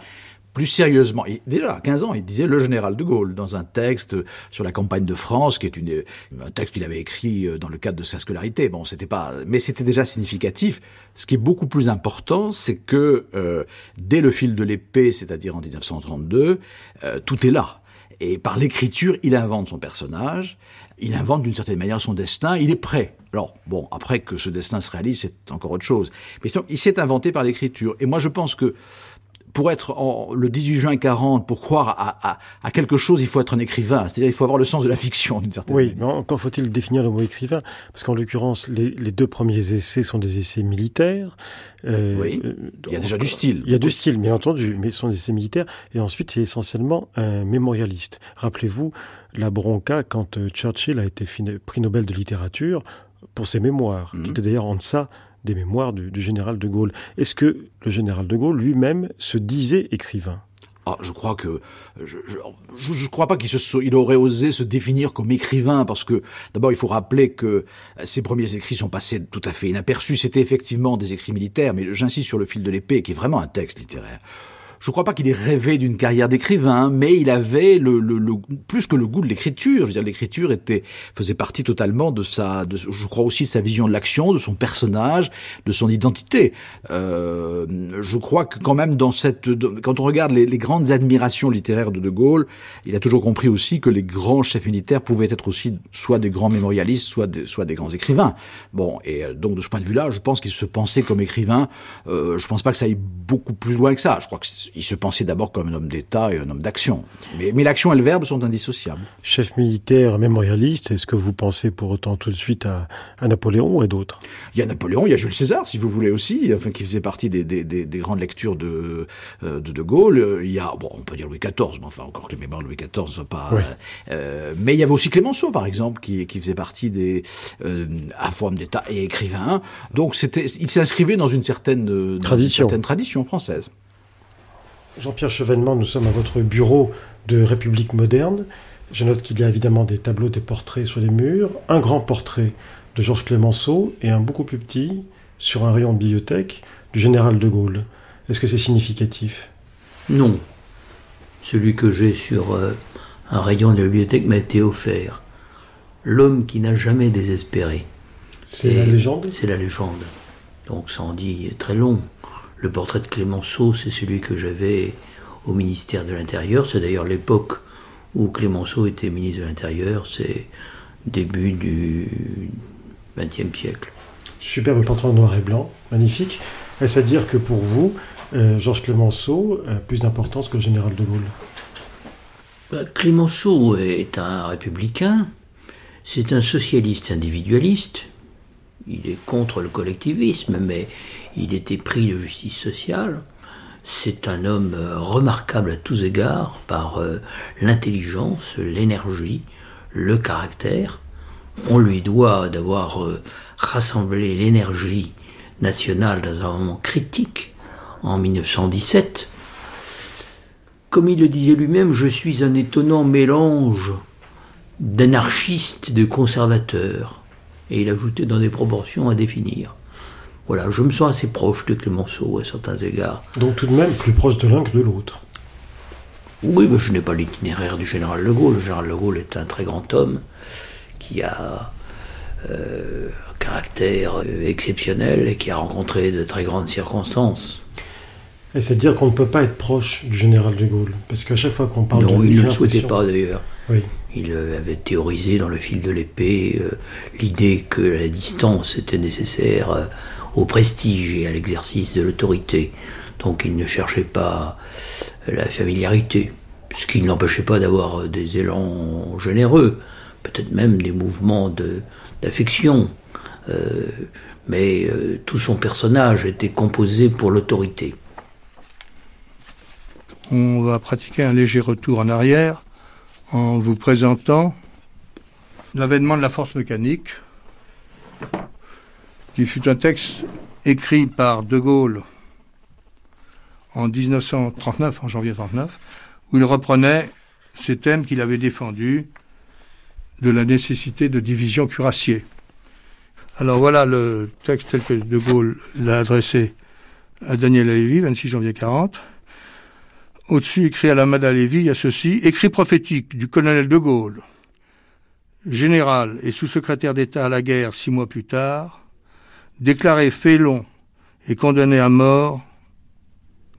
Plus sérieusement, déjà à 15 ans, il disait le général de Gaulle dans un texte sur la campagne de France, qui est une, un texte qu'il avait écrit euh, dans le cadre de sa scolarité. Bon, c'était pas, mais c'était déjà significatif. Ce qui est beaucoup plus important, c'est que euh, dès le fil de l'épée, c'est-à-dire en 1932, euh, tout est là. Et par l'écriture, il invente son personnage, il invente d'une certaine manière son destin, il est prêt. Alors, bon, après que ce destin se réalise, c'est encore autre chose. Mais sinon, il s'est inventé par l'écriture. Et moi, je pense que pour être en, le 18 juin 40, pour croire à, à, à quelque chose, il faut être un écrivain. C'est-à-dire il faut avoir le sens de la fiction d'une certaine Oui, manière. mais encore faut-il définir le mot écrivain, parce qu'en l'occurrence, les, les, deux premiers essais sont des essais militaires. Euh, oui, il y a déjà du style. Il y a du style, bien entendu, mais ce sont des essais militaires. Et ensuite, c'est essentiellement un mémorialiste. Rappelez-vous la bronca quand euh, Churchill a été prix Nobel de littérature pour ses mémoires, mmh. qui étaient d'ailleurs en deçà des mémoires du, général de Gaulle. Est-ce que le général de Gaulle lui-même se disait écrivain? Ah, je crois que je, je crois pas qu'il aurait osé se définir comme écrivain parce que d'abord il faut rappeler que ses premiers écrits sont passés tout à fait inaperçus. C'était effectivement des écrits militaires, mais j'insiste sur le fil de l'épée qui est vraiment un texte littéraire. Je ne crois pas qu'il ait rêvé d'une carrière d'écrivain, mais il avait le, le, le, plus que le goût de l'écriture. Je veux dire, l'écriture était faisait partie totalement de sa, de, je crois aussi sa vision de l'action, de son personnage, de son identité. Euh, je crois que quand même dans cette, quand on regarde les, les, grandes admirations littéraires de De Gaulle, il a toujours compris aussi que les grands chefs militaires pouvaient être aussi soit des grands mémorialistes, soit des, soit des grands écrivains. Bon, et euh, donc de ce point de vue-là, je pense qu'il se pensait comme écrivain. Euh, je pense pas que ça aille beaucoup plus loin que ça. Je crois que il se pensait d'abord comme un homme d'État et un homme d'action. Mais, mais l'action et le verbe sont indissociables. Chef militaire, mémorialiste, est-ce que vous pensez pour autant tout de suite à, à Napoléon ou à d'autres? Il y a Napoléon, il y a Jules César, si vous voulez aussi, enfin, qui faisait partie des, des, des, des grandes lectures de, euh, de De Gaulle. Il y a, bon, on peut dire Louis XIV, mais enfin, encore que les mémoires de Louis XIV ne soient pas... Oui. Euh, mais il y avait aussi Clémenceau, par exemple, qui, qui faisait partie des... Euh, à forme d'État et écrivain. Donc, c'était, il s'inscrivait dans une certaine, tradition. Une certaine tradition française. Jean-Pierre Chevènement, nous sommes à votre bureau de République moderne. Je note qu'il y a évidemment des tableaux, des portraits sur les murs, un grand portrait de Georges Clémenceau et un beaucoup plus petit sur un rayon de bibliothèque du général de Gaulle. Est-ce que c'est significatif? Non. Celui que j'ai sur euh, un rayon de la bibliothèque m'a été offert. L'homme qui n'a jamais désespéré. C'est la légende? C'est la légende. Donc ça en dit très long. Le portrait de Clémenceau, c'est celui que j'avais au ministère de l'Intérieur. C'est d'ailleurs l'époque où Clémenceau était ministre de l'Intérieur. C'est début du XXe siècle. Superbe portrait en noir et blanc, magnifique. Est-ce à dire que pour vous, euh, Georges Clémenceau a plus d'importance que le général de Gaulle? Bah, Clémenceau est un républicain, c'est un socialiste individualiste, il est contre le collectivisme, mais il était pris de justice sociale. C'est un homme remarquable à tous égards par euh, l'intelligence, l'énergie, le caractère. On lui doit d'avoir euh, rassemblé l'énergie nationale dans un moment critique en 1917. Comme il le disait lui-même, je suis un étonnant mélange d'anarchiste et de conservateur. Et il ajoutait dans des proportions à définir. Voilà, je me sens assez proche de Clémenceau à certains égards. Donc tout de même plus proche de l'un que de l'autre. Oui, mais je n'ai pas l'itinéraire du général de Gaulle. Le général de Gaulle est un très grand homme qui a euh, un caractère exceptionnel et qui a rencontré de très grandes circonstances. Et c'est dire qu'on ne peut pas être proche du général de Gaulle, parce qu'à chaque fois qu'on parle non, de il ne le souhaitait pas d'ailleurs. Oui. Il avait théorisé dans le fil de l'épée euh, l'idée que la distance était nécessaire euh, au prestige et à l'exercice de l'autorité. Donc il ne cherchait pas la familiarité, ce qui ne l'empêchait pas d'avoir des élans généreux, peut-être même des mouvements d'affection. De, euh, mais euh, tout son personnage était composé pour l'autorité. On va pratiquer un léger retour en arrière en vous présentant l'avènement de la force mécanique, qui fut un texte écrit par De Gaulle en 1939, en janvier 39, où il reprenait ces thèmes qu'il avait défendus de la nécessité de division cuirassier. Alors voilà le texte tel que De Gaulle l'a adressé à Daniel Lévy, 26 janvier 40. Au-dessus, écrit à la Mada Lévy, il y a ceci, écrit prophétique du colonel de Gaulle, général et sous-secrétaire d'État à la guerre six mois plus tard, déclaré félon et condamné à mort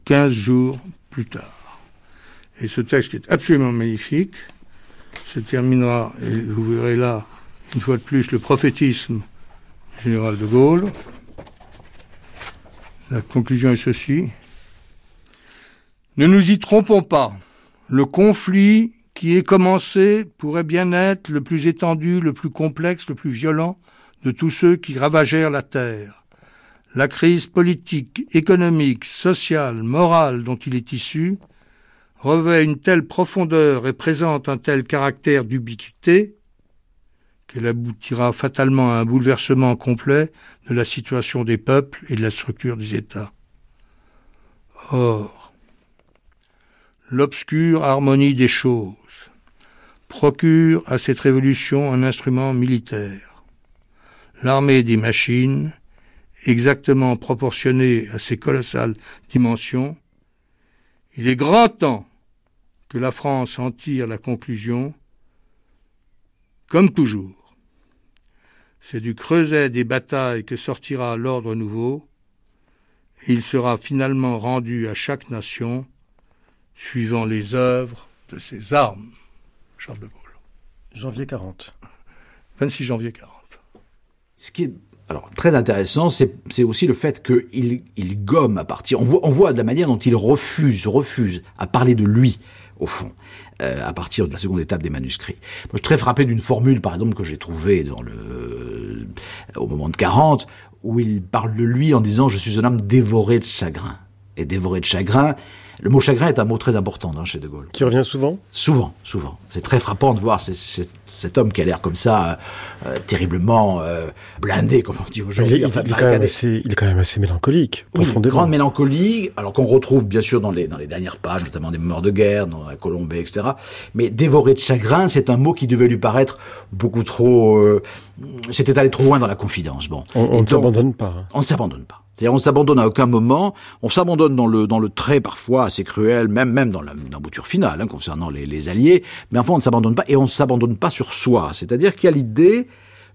quinze jours plus tard. Et ce texte est absolument magnifique se terminera, et vous verrez là, une fois de plus, le prophétisme du général de Gaulle. La conclusion est ceci. Ne nous y trompons pas. Le conflit qui est commencé pourrait bien être le plus étendu, le plus complexe, le plus violent de tous ceux qui ravagèrent la terre. La crise politique, économique, sociale, morale dont il est issu revêt une telle profondeur et présente un tel caractère d'ubiquité qu'elle aboutira fatalement à un bouleversement complet de la situation des peuples et de la structure des États. Or, l'obscure harmonie des choses procure à cette révolution un instrument militaire. L'armée des machines, exactement proportionnée à ses colossales dimensions, il est grand temps que la France en tire la conclusion, comme toujours. C'est du creuset des batailles que sortira l'ordre nouveau, et il sera finalement rendu à chaque nation suivant les œuvres de ses armes. Charles de Gaulle. Janvier 40. 26 janvier 40. Ce qui est alors, très intéressant, c'est aussi le fait qu'il il gomme à partir. On voit, on voit de la manière dont il refuse, refuse à parler de lui, au fond, euh, à partir de la seconde étape des manuscrits. Moi, je suis très frappé d'une formule, par exemple, que j'ai trouvée dans le, au moment de 40, où il parle de lui en disant « Je suis un homme dévoré de chagrin ». Et dévoré de chagrin, le mot chagrin est un mot très important dans chez De Gaulle. Qui revient souvent? Souvent, souvent. C'est très frappant de voir cet homme qui a l'air comme ça, euh, terriblement euh, blindé, comme on dit aujourd'hui. Il, il, il, est quand même assez mélancolique, oui, profondément. grande mélancolie, alors qu'on retrouve bien sûr dans les, dans les dernières pages, notamment des morts de guerre, dans la Colombée, etc. Mais dévoré de chagrin, c'est un mot qui devait lui paraître beaucoup trop... Euh, C'était allé trop loin dans la confidence. Bon. On, on ne s'abandonne pas. Hein. On ne s'abandonne pas. C'est-à-dire on s'abandonne à aucun moment, on s'abandonne dans le, dans le trait parfois assez cruel, même, même dans la, bouture finale, hein, concernant les, les, alliés, mais enfin on ne s'abandonne pas, et on ne s'abandonne pas sur soi. C'est-à-dire qu'il y a l'idée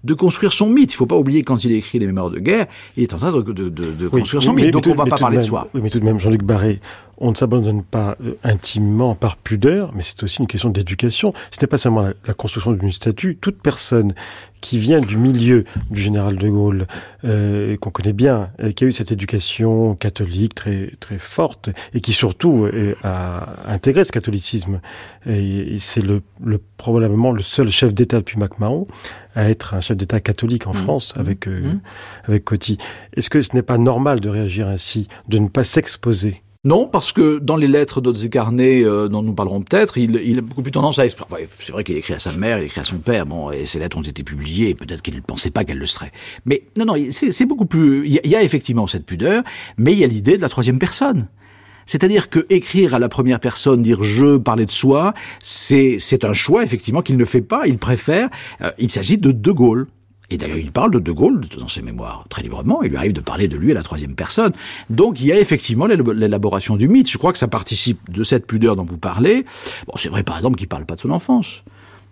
de construire son mythe. Il ne faut pas oublier quand il écrit les mémoires de guerre, il est en train de, de, de, de oui, construire son mythe, donc on ne va pas parler même, de soi. Oui, mais tout de même, Jean-Luc Barré, on ne s'abandonne pas euh, intimement par pudeur, mais c'est aussi une question d'éducation. Ce n'est pas seulement la, la construction d'une statue. Toute personne qui vient du milieu du général de Gaulle, euh, qu'on connaît bien, euh, qui a eu cette éducation catholique très très forte et qui surtout euh, a intégré ce catholicisme. Et, et c'est le, le, probablement le seul chef d'État depuis MacMahon à être un chef d'État catholique en mmh. France avec mmh. avec Coty. Est-ce que ce n'est pas normal de réagir ainsi, de ne pas s'exposer non, parce que dans les lettres d'autres écarnés euh, dont nous parlerons peut-être, il, il, a beaucoup plus tendance à c'est vrai qu'il écrit à sa mère, il écrit à son père, bon, et ces lettres ont été publiées, peut-être qu'il ne pensait pas qu'elles le seraient. Mais non, non, c'est beaucoup plus. Il y, a effectivement cette pudeur, mais il y a l'idée de la troisième personne. C'est-à-dire que écrire à la première personne, dire je, parler de soi, c'est c'est un choix effectivement qu'il ne fait pas. Il préfère. Euh, il s'agit de De Gaulle. Et d'ailleurs, il parle de De Gaulle dans ses mémoires très librement. Il lui arrive de parler de lui à la troisième personne. Donc, il y a effectivement l'élaboration du mythe. Je crois que ça participe de cette pudeur dont vous parlez. Bon, c'est vrai, par exemple, qu'il parle pas de son enfance.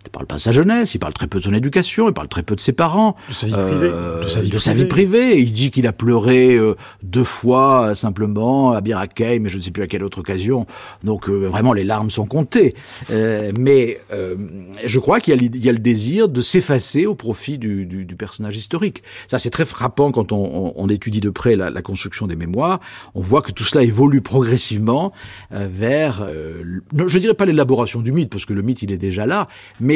Il parle pas de sa jeunesse, il parle très peu de son éducation, il parle très peu de ses parents, de sa vie privée. Euh, de sa vie, de privée. Sa vie privée. Il dit qu'il a pleuré euh, deux fois euh, simplement à Bir Hakeim, mais je ne sais plus à quelle autre occasion. Donc euh, vraiment, les larmes sont comptées. Euh, mais je crois qu'il y, y, a le désir de s'effacer au profit du, du, du, personnage historique. Ça, c'est très frappant quand on, on, on étudie de près la, la, construction des mémoires. On voit que tout cela évolue progressivement vers, je dirais pas l'élaboration du mythe, parce que le mythe, il est déjà là, mais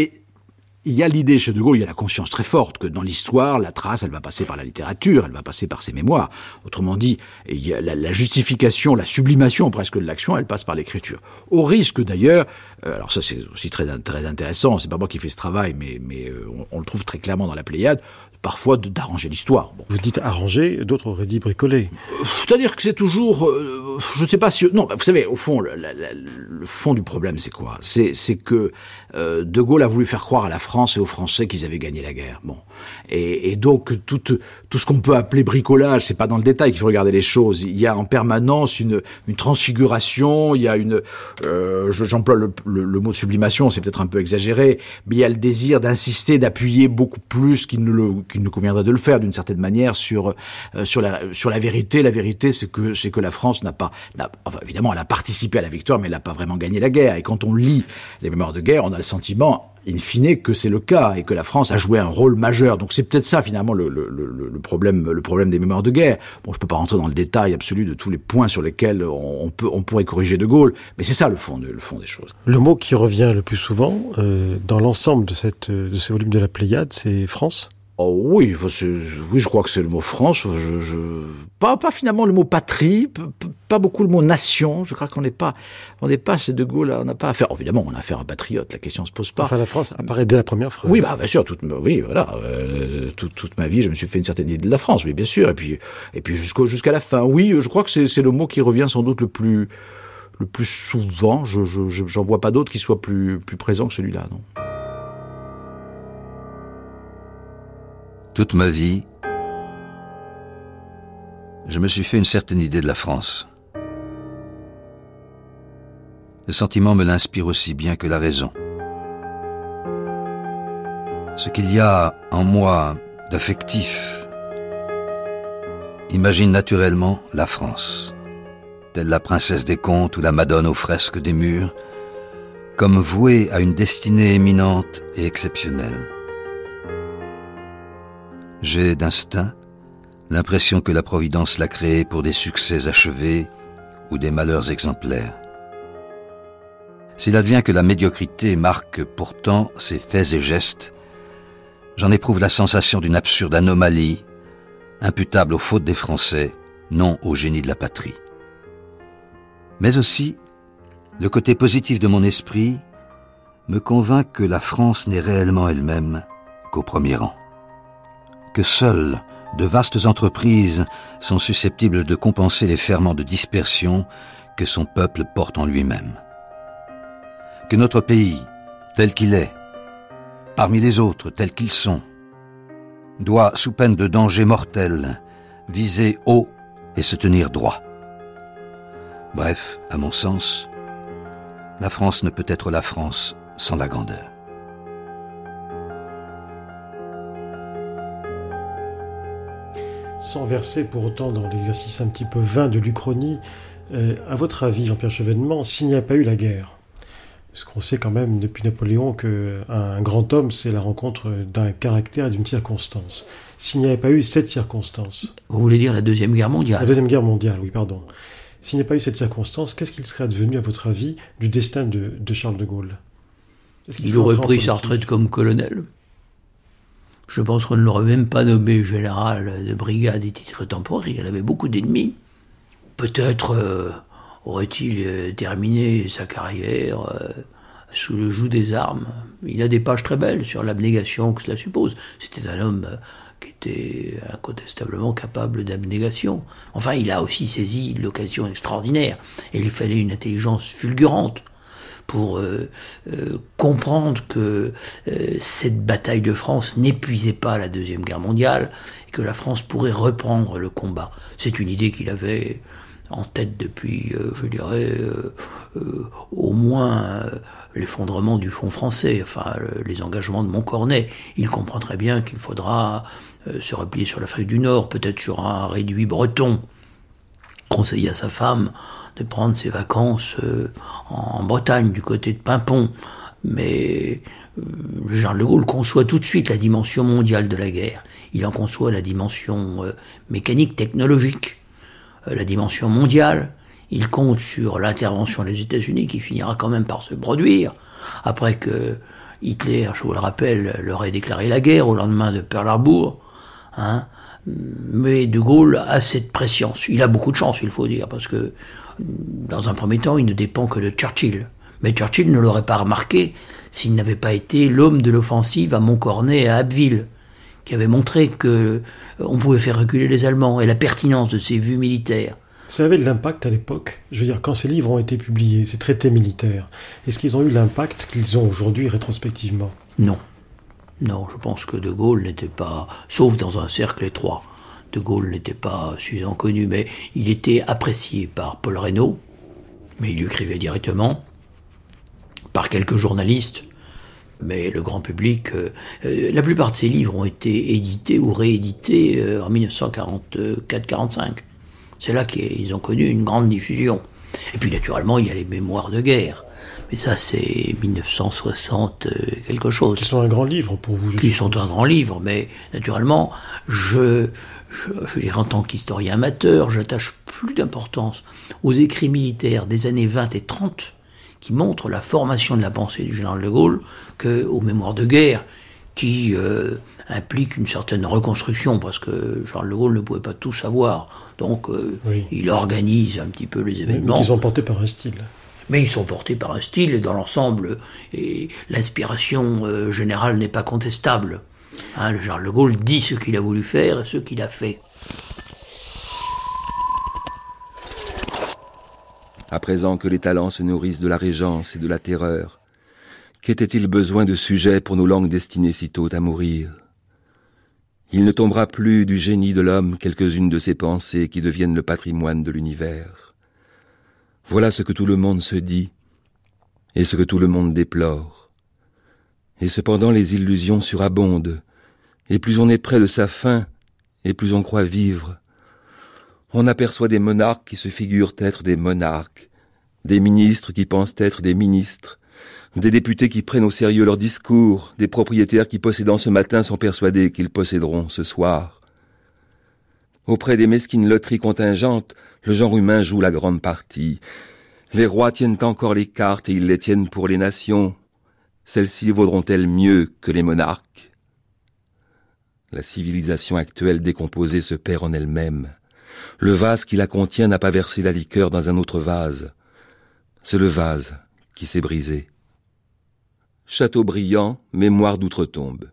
il y a l'idée chez De Gaulle, il y a la conscience très forte que dans l'histoire, la trace, elle va passer par la littérature, elle va passer par ses mémoires. Autrement dit, il y a la, la justification, la sublimation presque de l'action, elle passe par l'écriture. Au risque d'ailleurs, euh, alors ça c'est aussi très, très intéressant, c'est pas moi qui fais ce travail, mais, mais euh, on, on, le trouve très clairement dans la Pléiade, parfois d'arranger l'histoire. Bon. Vous dites arranger, d'autres auraient dit bricoler. C'est-à-dire que c'est toujours, euh, je ne sais pas si, non, bah, vous savez, au fond, le, le, le fond du problème, c'est quoi? C'est que euh, De Gaulle a voulu faire croire à la France et aux Français qu'ils avaient gagné la guerre. Bon, et, et donc tout, tout ce qu'on peut appeler bricolage, c'est pas dans le détail qu'il faut regarder les choses. Il y a en permanence une, une transfiguration, il y a une, euh, j'emploie le, le, le, mot de sublimation, c'est peut-être un peu exagéré, mais il y a le désir d'insister, d'appuyer beaucoup plus qu'il ne le conviendrait de le faire d'une certaine manière sur euh, sur la sur la vérité. La vérité, c'est que c'est que la France n'a pas, évidemment, elle a participé à la victoire, mais elle n'a pas vraiment gagné la guerre. Et quand on lit les mémoires de guerre, on a le sentiment in fine que c'est le cas et que la France a joué un rôle majeur. Donc c'est peut-être ça finalement le, le, le, problème, le problème des mémoires de guerre. Bon, je peux pas rentrer dans le détail absolu de tous les points sur lesquels on, peut, on pourrait corriger De Gaulle, mais c'est ça le fond, le fond des choses. Le mot qui revient le plus souvent euh, dans l'ensemble de cette de ces volumes de la Pléiade, c'est France. Oh oui, oui, je crois que c'est le mot France. Je, je, pas, pas finalement le mot patrie, pas beaucoup le mot nation. Je crois qu'on n'est pas, on n'est pas chez De Gaulle. On n'a pas affaire. Évidemment, on a affaire à un patriote. La question se pose pas. Enfin, la France apparaît dès la première phrase. Oui, bah bien sûr. Toute, oui, voilà. Euh, toute, toute, ma vie, je me suis fait une certaine idée de la France. Oui, bien sûr. Et puis, et puis jusqu'au jusqu'à la fin. Oui, je crois que c'est le mot qui revient sans doute le plus, le plus souvent. Je, j'en vois pas d'autre qui soit plus, plus présent que celui-là, non. Toute ma vie, je me suis fait une certaine idée de la France. Le sentiment me l'inspire aussi bien que la raison. Ce qu'il y a en moi d'affectif imagine naturellement la France, telle la princesse des contes ou la Madone aux fresques des murs, comme vouée à une destinée éminente et exceptionnelle. J'ai d'instinct l'impression que la Providence l'a créé pour des succès achevés ou des malheurs exemplaires. S'il advient que la médiocrité marque pourtant ses faits et gestes, j'en éprouve la sensation d'une absurde anomalie, imputable aux fautes des Français, non au génie de la patrie. Mais aussi, le côté positif de mon esprit me convainc que la France n'est réellement elle-même qu'au premier rang que seules de vastes entreprises sont susceptibles de compenser les ferments de dispersion que son peuple porte en lui-même. Que notre pays, tel qu'il est, parmi les autres tels qu'ils sont, doit, sous peine de danger mortel, viser haut et se tenir droit. Bref, à mon sens, la France ne peut être la France sans la grandeur. Sans verser pour autant dans l'exercice un petit peu vain de l'Uchronie, euh, à votre avis, Jean-Pierre Chevènement, s'il n'y a pas eu la guerre, parce qu'on sait quand même depuis Napoléon qu'un grand homme, c'est la rencontre d'un caractère et d'une circonstance. S'il n'y avait pas eu cette circonstance. Vous voulez dire la Deuxième Guerre mondiale? La Deuxième Guerre mondiale, oui, pardon. S'il n'y avait pas eu cette circonstance, qu'est-ce qu'il serait advenu, à votre avis, du destin de, Charles de Gaulle? Il aurait pris sa retraite comme colonel. Je pense qu'on ne l'aurait même pas nommé général de brigade et titre temporaire. Il avait beaucoup d'ennemis. Peut-être euh, aurait-il euh, terminé sa carrière euh, sous le joug des armes. Il a des pages très belles sur l'abnégation que cela suppose. C'était un homme qui était incontestablement capable d'abnégation. Enfin, il a aussi saisi l'occasion extraordinaire. Et il fallait une intelligence fulgurante pour euh, euh, comprendre que euh, cette bataille de France n'épuisait pas la Deuxième Guerre mondiale et que la France pourrait reprendre le combat. C'est une idée qu'il avait en tête depuis, je dirais, au moins l'effondrement du Fonds français, enfin les engagements de Montcornet. Il comprend très bien qu'il faudra se replier sur l'Afrique du Nord, peut-être sur un réduit breton. Conseiller à sa femme de prendre ses vacances euh, en Bretagne, du côté de Pimpon. Mais euh, Charles de Gaulle conçoit tout de suite la dimension mondiale de la guerre. Il en conçoit la dimension euh, mécanique, technologique, la dimension mondiale. Il compte sur l'intervention des États-Unis qui finira quand même par se produire après que Hitler, je vous le rappelle, leur ait déclaré la guerre au lendemain de Pearl Harbor. Hein. Mais De Gaulle a cette préscience. Il a beaucoup de chance, il faut dire, parce que dans un premier temps, il ne dépend que de Churchill. Mais Churchill ne l'aurait pas remarqué s'il n'avait pas été l'homme de l'offensive à Montcornet et à Abbeville, qui avait montré que euh, on pouvait faire reculer les Allemands et la pertinence de ses vues militaires. Ça avait de l'impact à l'époque. Je veux dire, quand ces livres ont été publiés, ces traités militaires, est-ce qu'ils ont eu l'impact qu'ils ont aujourd'hui rétrospectivement? Non. Non, je pense que De Gaulle n'était pas, sauf dans un cercle étroit, de Gaulle n'était pas suffisamment connu, mais il était apprécié par Paul Reynaud, mais il écrivait directement, par quelques journalistes, Mais le grand public, euh, euh, la plupart de ces livres ont été édités ou réédités euh, en 1944-45. C'est là qu'ils ont connu une grande diffusion. Et puis naturellement, il y a les mémoires de guerre. Mais ça, c'est 1960 quelque chose. Qui sont un grand livre pour vous. Qui sont un grand livre, mais naturellement, je, je, je dirais en tant qu'historien amateur, j'attache plus d'importance aux écrits militaires des années 20 et 30 qui montrent la formation de la pensée du général de Gaulle qu'aux mémoires de guerre qui euh, impliquent une certaine reconstruction parce que Charles de Gaulle ne pouvait pas tout savoir. Donc euh, Oui. il organise un petit peu les Mais événements. qui sont portés par un style. Mais ils sont portés par un style et dans l'ensemble, et l'inspiration euh, générale n'est pas contestable. Hein, le Charles de Gaulle dit ce qu'il a voulu faire et ce qu'il a fait. À présent que les talents se nourrissent de la régence et de la terreur, qu'était-il besoin de sujets pour nos langues destinées si tôt à mourir? Il ne tombera plus du génie de l'homme quelques-unes de ses pensées qui deviennent le patrimoine de l'univers. Voilà ce que tout le monde se dit, et ce que tout le monde déplore. Et cependant les illusions surabondent, et plus on est près de sa fin, et plus on croit vivre. On aperçoit des monarques qui se figurent être des monarques, des ministres qui pensent être des ministres, des députés qui prennent au sérieux leurs discours, des propriétaires qui possédant ce matin sont persuadés qu'ils posséderont ce soir. Auprès des mesquines loteries contingentes, le genre humain joue la grande partie. Les rois tiennent encore les cartes et ils les tiennent pour les nations. Celles-ci vaudront-elles mieux que les monarques? La civilisation actuelle décomposée se perd en elle-même. Le vase qui la contient n'a pas versé la liqueur dans un autre vase. C'est le vase qui s'est brisé. Châteaubriand, Mémoire d'outre-tombe.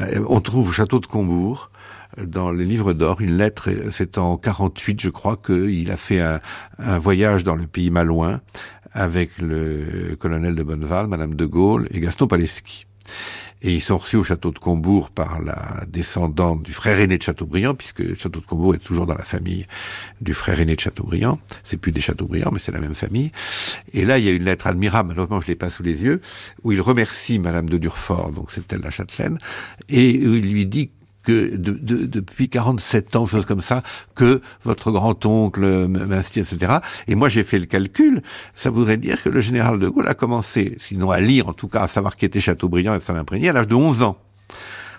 Euh, On trouve au château de Combourg, dans les livres d'or, une lettre, euh, c'est en 48 je crois, qu'il a fait un, un voyage dans le pays malouin avec le colonel de Bonneval, Madame de Gaulle et Gaston Paleski. Et ils sont reçus au château de Combourg par la descendante du frère aîné de Chateaubriand, puisque château de Combourg est toujours dans la famille du frère aîné de Chateaubriand. C'est plus des Chateaubriand, mais c'est la même famille. Et là, il y a une lettre admirable, malheureusement je l'ai pas sous les yeux, où il remercie Madame de Durfort, donc c'est elle la châtelaine, et où il lui dit que de, de- depuis 47 ans, chose comme ça, que votre grand-oncle m'inspire, etc. Et moi, j'ai fait le calcul. Ça voudrait dire que le général de Gaulle a commencé, sinon à lire, en tout cas à savoir qui était Chateaubriand et s'en imprégner, à l'âge de 11 ans.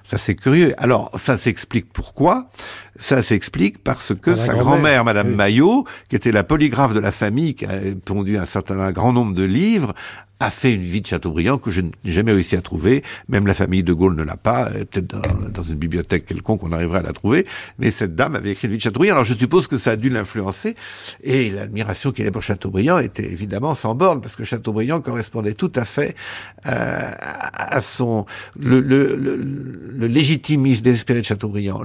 Ça, c'est curieux. Alors, ça s'explique pourquoi? Ça s'explique parce que sa grand-mère, grand-mère, Madame oui. Maillot, qui était la polygraphe de la famille, qui a pondu un certain un grand nombre de livres, a fait une vie de Chateaubriand que je n'ai jamais réussi à trouver. Même la famille de Gaulle ne l'a pas. Euh, Peut-être dans, une bibliothèque quelconque, on arriverait à la trouver. Mais cette dame avait écrit une vie de Chateaubriand. Alors je suppose que ça a dû l'influencer. Et l'admiration qu'il avait pour Chateaubriand était évidemment sans borne, parce que Chateaubriand correspondait tout à fait euh, à, son le, le, légitimisme désespéré de Chateaubriand,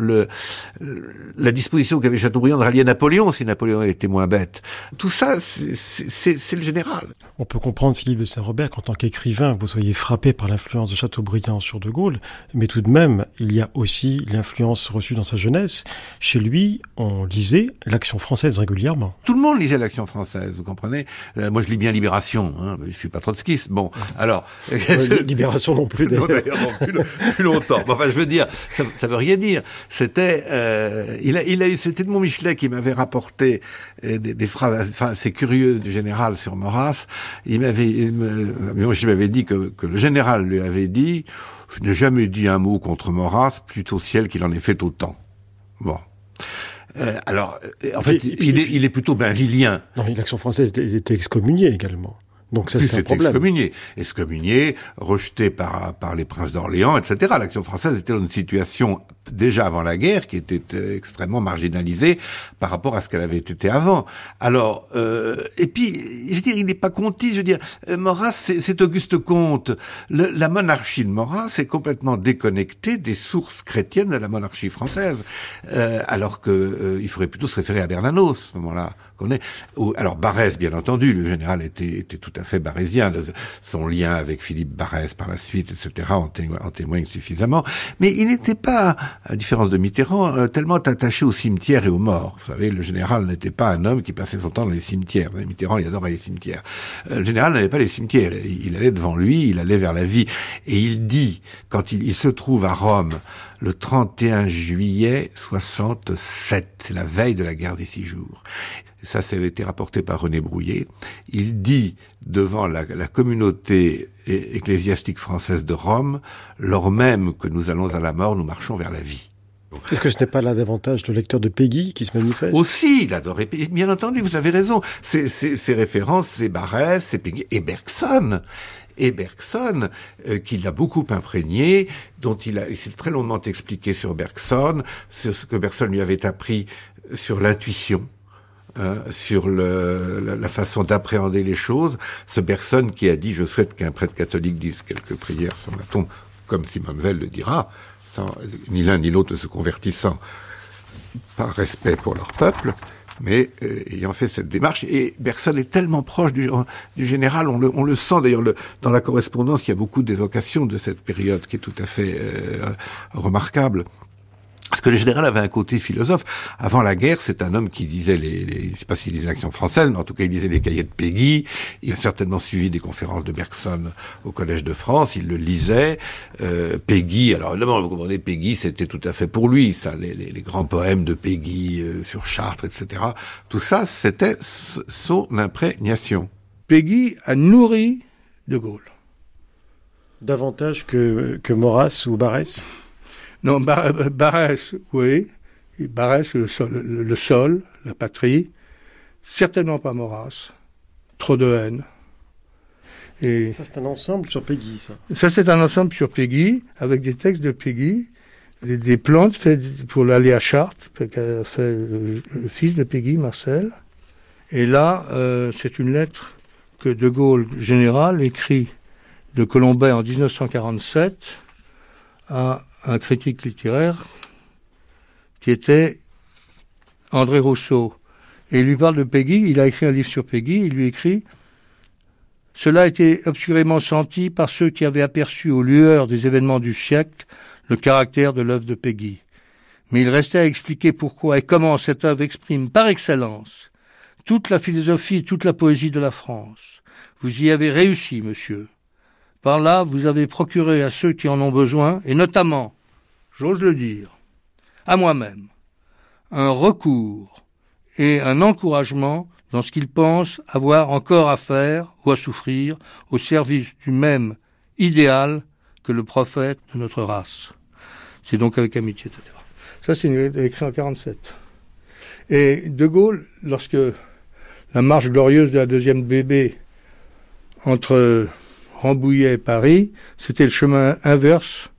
la disposition qu'avait Chateaubriand de rallier Napoléon si Napoléon était moins bête. Tout ça, c'est- le général. On peut comprendre, Philippe de Saint-Robert, qu'en tant qu'écrivain, vous soyez frappé par l'influence de Chateaubriand sur De Gaulle, mais tout de même, il y a aussi l'influence reçue dans sa jeunesse. Chez lui, on lisait l'action française régulièrement. Tout le monde lisait l'Action française, vous comprenez? Euh, Moi, je lis bien Libération. Hein, je suis pas trotskiste. Bon, alors Libération non plus, Non, d'ailleurs. plus, plus longtemps. Bon, enfin, je veux dire, ça, ça veut rien dire. C'était, euh, il a, il a eu, c'était de mon Michelet qui m'avait rapporté euh, des, des phrases, enfin, assez curieuses du général sur Maurras. Il m'avait, je m'avais dit que, que le général lui avait dit, je n'ai jamais dit un mot contre Maurras, plutôt ciel qu'il en ait fait autant. Bon. Euh, alors, euh, en fait, puis- il, est, il est plutôt benvilien. Non, mais l'action française était excommuniée également. Donc ça, c'est excommunié. Excommunié, rejeté par, par les princes d'Orléans, etc. L'action française était dans une situation, déjà avant la guerre, qui était euh, extrêmement marginalisée par rapport à ce qu'elle avait été avant. Alors, euh, et puis, je veux dire, il n'est pas conti, je veux dire, euh, Maurras, c'est c'est Auguste Comte. Le- la monarchie de Maurras est complètement déconnectée des sources chrétiennes de la monarchie française. Euh, alors que euh, il faudrait plutôt se référer à Bernanos, à ce moment-là. Alors, Barès, bien entendu, le général était, était tout à fait barésien. son lien avec Philippe Barès par la suite, etc., en, témoigne, suffisamment. Mais il n'était pas, à différence de Mitterrand, euh, tellement attaché au cimetière et aux morts. Vous savez, le général n'était pas un homme qui passait son temps dans les cimetières. Mitterrand, il adorait les cimetières. Euh, le général n'avait pas les cimetières. Il allait devant lui, il allait vers la vie. Et il dit, quand il, il se trouve à Rome, le 31 juillet 67, c'est la veille de la guerre des six jours. Ça, ça avait été rapporté par René Brouillet. Il dit devant la, communauté ecclésiastique française de Rome, lors même que nous allons à la mort, nous marchons vers la vie. Est-ce que ce n'est pas là davantage le lecteur de Peggy qui se manifeste? Aussi, il adorait Peggy. Bien entendu, vous avez raison. Ces, références, c'est Barès, c'est Peggy et Bergson et Bergson, euh, qui l'a beaucoup imprégné, dont il a, il s'est très longuement expliqué sur Bergson, sur ce que Bergson lui avait appris sur l'intuition. Euh, sur la, façon d'appréhender les choses. Ce Bergson qui a dit Je souhaite qu'un prêtre catholique dise quelques prières sur ma tombe, comme Simone Veil le dira, ni l'un ni l'autre se convertissant par respect pour leur peuple mais euh, ayant fait cette démarche, et Bergson est tellement proche du, général, on le, on le sent d'ailleurs dans la correspondance, il y a beaucoup d'évocations de cette période qui est tout à fait euh, remarquable. Parce que le général avait un côté philosophe. Avant la guerre, c'est un homme qui disait les, les je sais pas s'il disait l'action française, mais en tout cas il disait les cahiers de Peggy. Il a certainement suivi des conférences de Bergson au Collège de France. Il le lisait. Euh, Peggy, alors évidemment, vous comprenez, Peggy, c'était tout à fait pour lui. Ça, les, les, les grands poèmes de Peggy euh, sur Chartres, etc. Tout ça, c'était son imprégnation. Peggy a nourri De Gaulle. Davantage que, que Maurras ou Barès? Non, Barès, oui. Barès, le sol, le, sol, la patrie. Certainement pas Maurras. Trop de haine. Et ça, c'est un ensemble sur Peggy, ça. Ça, c'est un ensemble sur Peggy, avec des textes de Peggy, des, plantes faites pour l'aller à Chartres, qu'a fait le, fils de Peggy, Marcel. Et là, euh, c'est une lettre que De Gaulle, général, écrit de Colombay en 1947 à un critique littéraire qui était André Rousseau. Et il lui parle de Peggy, il a écrit un livre sur Peggy, il lui écrit Cela a été obscurément senti par ceux qui avaient aperçu aux lueurs des événements du siècle le caractère de l'œuvre de Peggy. Mais il restait à expliquer pourquoi et comment cette œuvre exprime par excellence toute la philosophie toute la poésie de la France. Vous y avez réussi, monsieur. Par là, vous avez procuré à ceux qui en ont besoin, et notamment j'ose le dire, à moi-même, un recours et un encouragement dans ce qu'ils pensent avoir encore à faire ou à souffrir au service du même idéal que le prophète de notre race. C'est donc avec amitié, etc. Ça, c'est écrit en 47. Et De Gaulle, lorsque la marche glorieuse de la deuxième bébé entre Rambouillet et Paris, c'était le chemin inverse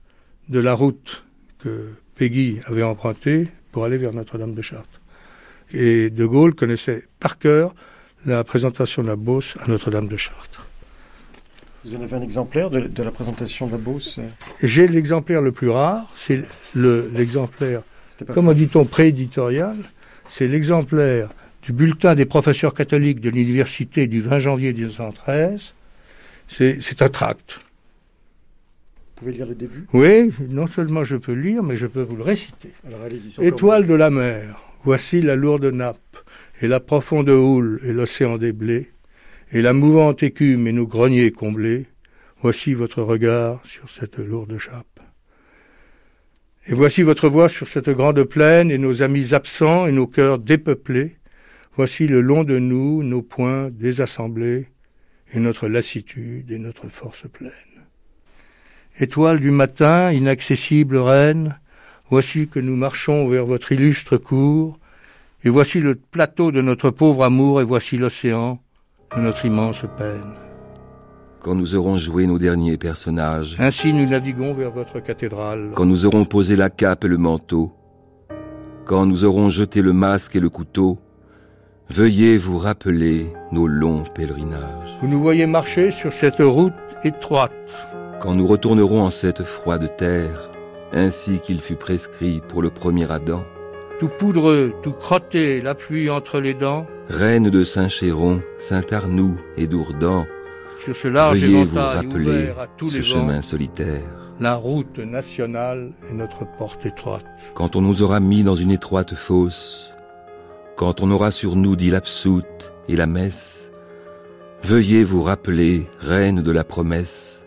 de la route que Peggy avait emprunté pour aller vers Notre-Dame de Chartres. Et De Gaulle connaissait par cœur la présentation de la Beauce à Notre-Dame de Chartres. Vous en avez un exemplaire de, la présentation de la Beauce J'ai l'exemplaire le plus rare, c'est l'exemplaire, comment dit-on, prééditorial, c'est l'exemplaire du bulletin des professeurs catholiques de l'université du 20 janvier 1913. C'est un tract pouvez lire le début Oui, non seulement je peux lire, mais je peux vous le réciter. Étoile de la mer, voici la lourde nappe, et la profonde houle, et l'océan des blés, et la mouvante écume, et nos greniers comblés. Voici votre regard sur cette lourde chape. Et voici votre voix sur cette grande plaine, et nos amis absents, et nos cœurs dépeuplés. Voici le long de nous nos poings désassemblés, et notre lassitude et notre force pleine. Étoile du matin, inaccessible reine, voici que nous marchons vers votre illustre cour, et voici le plateau de notre pauvre amour, et voici l'océan de notre immense peine. Quand nous aurons joué nos derniers personnages, ainsi nous naviguons vers votre cathédrale. Quand nous aurons posé la cape et le manteau, quand nous aurons jeté le masque et le couteau, veuillez vous rappeler nos longs pèlerinages. Vous nous voyez marcher sur cette route étroite quand nous retournerons en cette froide terre, ainsi qu'il fut prescrit pour le premier Adam. Tout poudreux, tout crotté, la pluie entre les dents. Reine de Saint-Chéron, Saint-Arnoux et d'Ourdan, sur ce large Veuillez vous rappeler ouvert à tous ce les chemin vents, solitaire. la route nationale est notre porte étroite. Quand on nous aura mis dans une étroite fosse, quand on aura sur nous dit l'absoute et la messe, veuillez vous rappeler, reine de la promesse,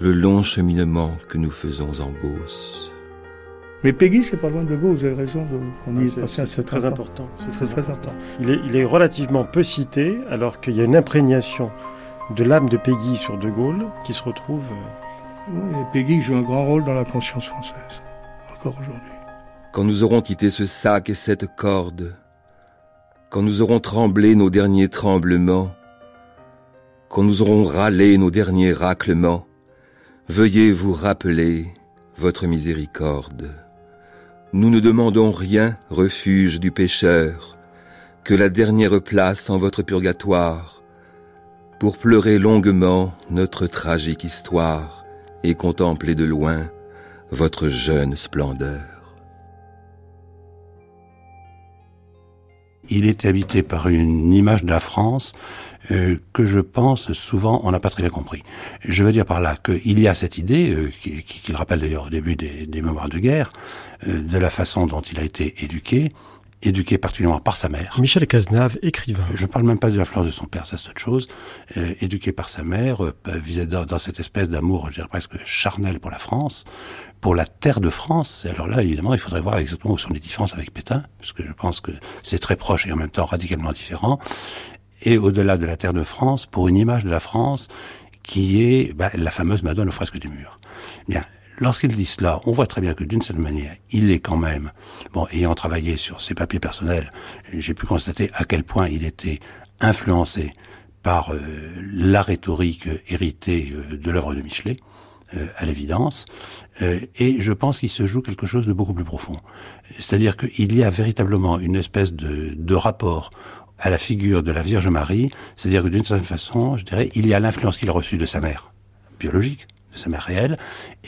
le long cheminement que nous faisons en Beauce. Mais Peggy, c'est pas loin de Gaulle, vous avez raison de, qu'on y Ah, c'est- très important. C'est très, très important. Il est, il est relativement peu cité, alors qu'il y a une imprégnation de l'âme de Peggy sur De Gaulle qui se retrouve. euh, Oui, et Peggy joue un grand rôle dans la conscience française, encore aujourd'hui. Quand nous aurons quitté ce sac et cette corde, quand nous aurons tremblé nos derniers tremblements, quand nous aurons râlé nos derniers raclements, veuillez vous rappeler votre miséricorde. Nous ne demandons rien, refuge du pécheur, que la dernière place en votre purgatoire, pour pleurer longuement notre tragique histoire et contempler de loin votre jeune splendeur. Il est habité par une image de la France euh, que je pense souvent on n'a pas très bien compris. Je veux dire par là qu'il y a cette idée, euh, qui, qui, qui le rappelle d'ailleurs au début des, des mémoires de guerre, euh, de la façon dont il a été éduqué, éduqué particulièrement par sa mère. Michel Cazenave, écrivain. Je parle même pas de l'influence de son père, ça c'est autre chose. Euh, éduqué par sa mère, euh, visait dans, dans cette espèce d'amour, je dirais presque charnel pour la France, pour la terre de France. Et alors là, évidemment, il faudrait voir exactement où sont les différences avec Pétain, parce que je pense que c'est très proche et en même temps radicalement différent. Et au-delà de la terre de France, pour une image de la France qui est bah, la fameuse Madone au fresque du mur. Bien, lorsqu'il dit cela, on voit très bien que d'une certaine manière, il est quand même, bon, ayant travaillé sur ses papiers personnels, j'ai pu constater à quel point il était influencé par euh, la rhétorique héritée euh, de l'œuvre de Michelet, euh, à l'évidence, euh, et je pense qu'il se joue quelque chose de beaucoup plus profond. C'est-à-dire qu'il y a véritablement une espèce de, de rapport à la figure de la Vierge Marie, c'est-à-dire que d'une certaine façon, je dirais, il y a l'influence qu'il a reçue de sa mère biologique, de sa mère réelle,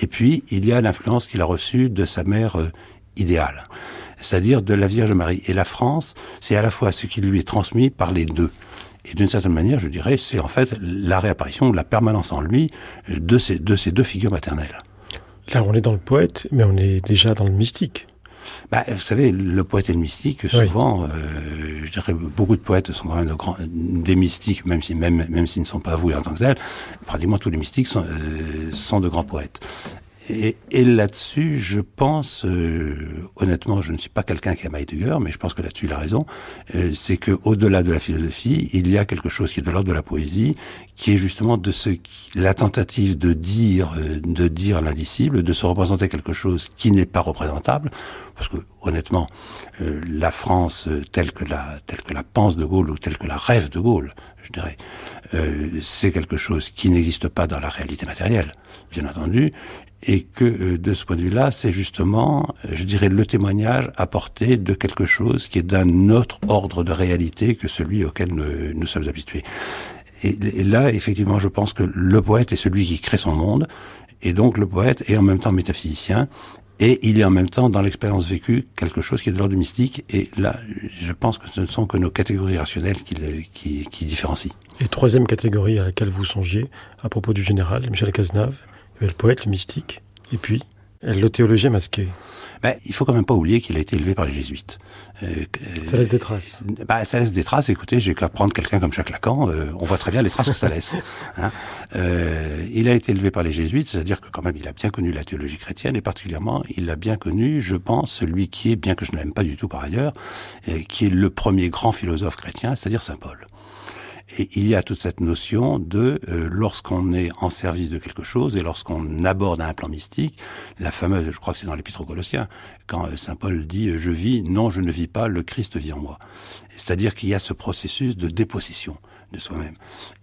et puis il y a l'influence qu'il a reçue de sa mère euh, idéale, c'est-à-dire de la Vierge Marie. Et la France, c'est à la fois ce qui lui est transmis par les deux. Et d'une certaine manière, je dirais, c'est en fait la réapparition, la permanence en lui euh, de ces, de ces deux figures maternelles. Là, on est dans le poète, mais on est déjà dans le mystique. Bah, vous savez, le poète et le mystique, souvent, oui. euh, je dirais, beaucoup de poètes sont quand même de grands, des mystiques, même si même même s'ils ne sont pas avoués en tant que tels. Pratiquement tous les mystiques sont, euh, sont de grands poètes. Et, là-dessus, je pense, euh, honnêtement, je ne suis pas quelqu'un qui aime Heidegger, mais je pense que là-dessus il a raison, euh, c'est que au-delà de la philosophie, il y a quelque chose qui est de l'ordre de la poésie, qui est justement de ce la tentative de dire, euh, de dire l'indicible, de se représenter quelque chose qui n'est pas représentable, parce que honnêtement, la France telle que la telle que la pense de Gaulle ou telle que la rêve de Gaulle, je dirais, c'est quelque chose qui n'existe pas dans la réalité matérielle, bien entendu, et que euh, de ce point de vue-là, c'est justement, euh, je dirais, le témoignage apporté de quelque chose qui est d'un autre ordre de réalité que celui auquel nous, nous sommes habitués. Et, là, effectivement, je pense que le poète est celui qui crée son monde, et donc le poète est en même temps métaphysicien, et il est en même temps dans l'expérience vécue quelque chose qui est de l'ordre du mystique. Et là, je pense que ce ne sont que nos catégories rationnelles qui, qui, qui différencient. Et troisième catégorie à laquelle vous songiez, à propos du général Michel Cazenave, le poète, le mystique, et puis le théologien masqué. Ben, il faut quand même pas oublier qu'il a été élevé par les jésuites. Euh, ça laisse des traces. Ben, ça laisse des traces. Écoutez, j'ai qu'à prendre quelqu'un comme Jacques Lacan, euh, on voit très bien les traces que ça laisse. Hein. Euh, il a été élevé par les jésuites, c'est-à-dire que quand même il a bien connu la théologie chrétienne et particulièrement il a bien connu, je pense, celui qui est, bien que je ne l'aime pas du tout par ailleurs, qui est le premier grand philosophe chrétien, c'est-à-dire saint Paul. Et il y a toute cette notion de euh, lorsqu'on est en service de quelque chose et lorsqu'on aborde un plan mystique, la fameuse, je crois que c'est dans l'Épître aux Colossiens, quand euh, saint Paul dit euh, je vis, non, je ne vis pas, le Christ vit en moi. C'est-à-dire qu'il y a ce processus de dépossession de soi-même.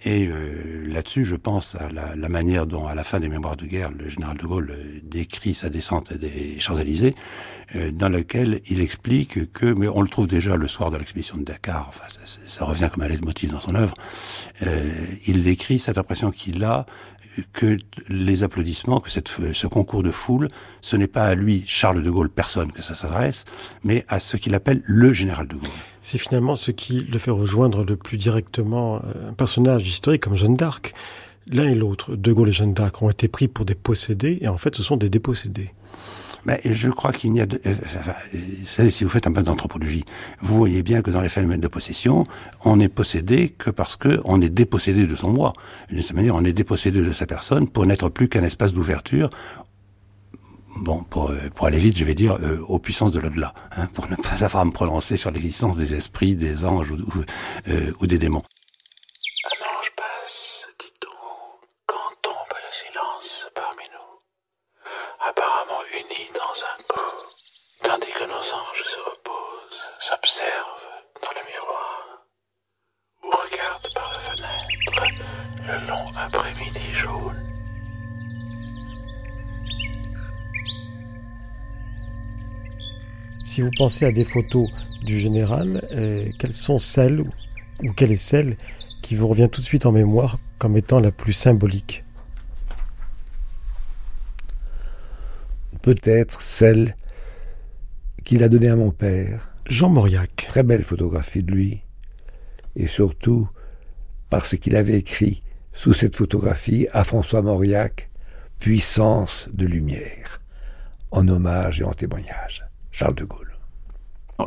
Et euh, là-dessus, je pense à la, manière dont, à la fin des Mémoires de guerre, le général de Gaulle décrit sa descente des Champs-Élysées, euh, dans laquelle il explique que, mais on le trouve déjà le soir de l'expédition de Dakar, enfin, ça, revient comme un leitmotiv dans son œuvre, euh, il décrit cette impression qu'il a que les applaudissements, que ce concours de foule, ce n'est pas à lui, Charles de Gaulle, personne que ça s'adresse, mais à ce qu'il appelle le général de Gaulle. C'est finalement ce qui le fait rejoindre le plus directement euh, un personnage historique comme Jeanne d'Arc. L'un et l'autre, De Gaulle et Jeanne d'Arc, ont été pris pour des possédés, et en fait ce sont des dépossédés. Mais je crois qu'il n'y a... De, euh, si vous faites un peu d'anthropologie, vous voyez bien que dans les phénomènes de possession, on n'est possédé que parce que on est dépossédé de son moi. D'une certaine manière, on est dépossédé de sa personne pour n'être plus qu'un espace d'ouverture bon, pour, euh, pour aller vite, je vais dire euh, aux puissances de l'au-delà, hein, pour ne pas avoir à me prononcer sur l'existence des esprits, des anges euh, ou des démons. Si vous pensez à des photos du général, euh, quelles sont celles, ou quelle est celle qui vous revient tout de suite en mémoire comme étant la plus symbolique? Peut-être celle qu'il a donnée à mon père. Jean Mauriac. Très belle photographie de lui. Et surtout parce qu'il avait écrit sous cette photographie à François Mauriac Puissance de lumière, en hommage et en témoignage. Charles de Gaulle.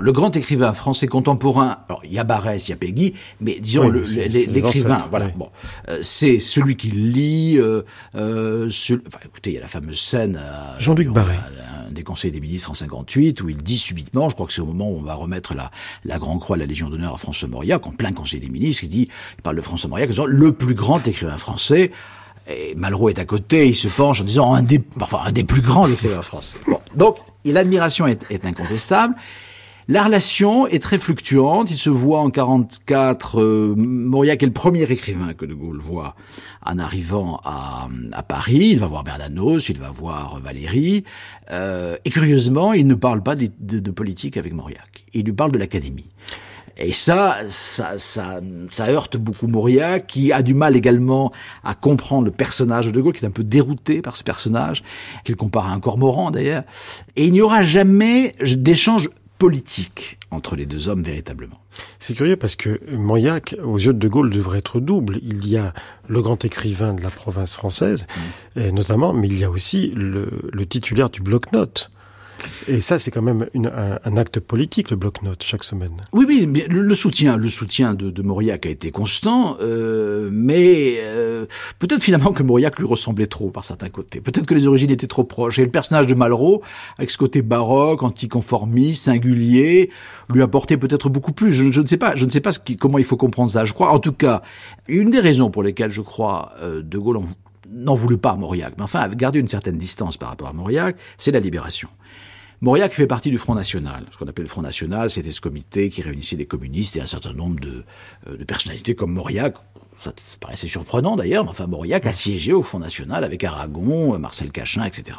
Le grand écrivain français contemporain, alors il y a Barès, il y a Peggy, mais disons l'écrivain, voilà, bon, euh, c'est celui qui lit. Euh, euh, enfin, écoutez, il y a la fameuse scène. Jean-Luc Barré. Un des conseils des ministres en 58 où il dit subitement, je crois que c'est au moment où on va remettre la, la Grand Croix, la Légion d'honneur à François Mauriac, en plein conseil des ministres, il dit, il parle de François Mauriac, disant le plus grand écrivain français. Et Malraux est à côté, il se penche en disant un des, enfin un des plus grands écrivains français. Bon, donc l'admiration est, est incontestable. La relation est très fluctuante. Il se voit en 44. Euh, Mauriac est le premier écrivain que De Gaulle voit en arrivant à, à Paris. Il va voir Bernanos, il va voir Valéry. Euh, et curieusement, il ne parle pas de politique avec Mauriac. Il lui parle de l'académie. Et ça, ça, ça, ça, heurte beaucoup Mauriac, qui a du mal également à comprendre le personnage de De Gaulle, qui est un peu dérouté par ce personnage, qu'il compare à un cormoran d'ailleurs. Et il n'y aura jamais d'échange politique entre les deux hommes véritablement. C'est curieux parce que Mauriac, aux yeux de De Gaulle, devrait être double. Il y a le grand écrivain de la province française, mmh. et notamment, mais il y a aussi le, le titulaire du bloc-notes. Et ça, c'est quand même un, acte politique, le bloc-notes, chaque semaine. Oui, oui, mais le soutien, le soutien de, de Mauriac a été constant, euh, mais euh, peut-être finalement que Mauriac lui ressemblait trop par certains côtés. Peut-être que les origines étaient trop proches. Et le personnage de Malraux, avec ce côté baroque, anticonformiste, singulier, lui apportait peut-être beaucoup plus. Je, ne sais pas, je ne sais pas comment il faut comprendre ça. Je crois, en tout cas, une des raisons pour lesquelles je crois euh, De Gaulle n'en voulut pas à Mauriac, mais enfin gardé une certaine distance par rapport à Mauriac, c'est la libération. Mauriac fait partie du Front National. Ce qu'on appelle le Front National, c'était ce comité qui réunissait des communistes et un certain nombre de, euh, personnalités comme Mauriac. Ça, ça paraissait surprenant d'ailleurs, mais enfin Mauriac a siégé au Front National avec Aragon, Marcel Cachin, etc.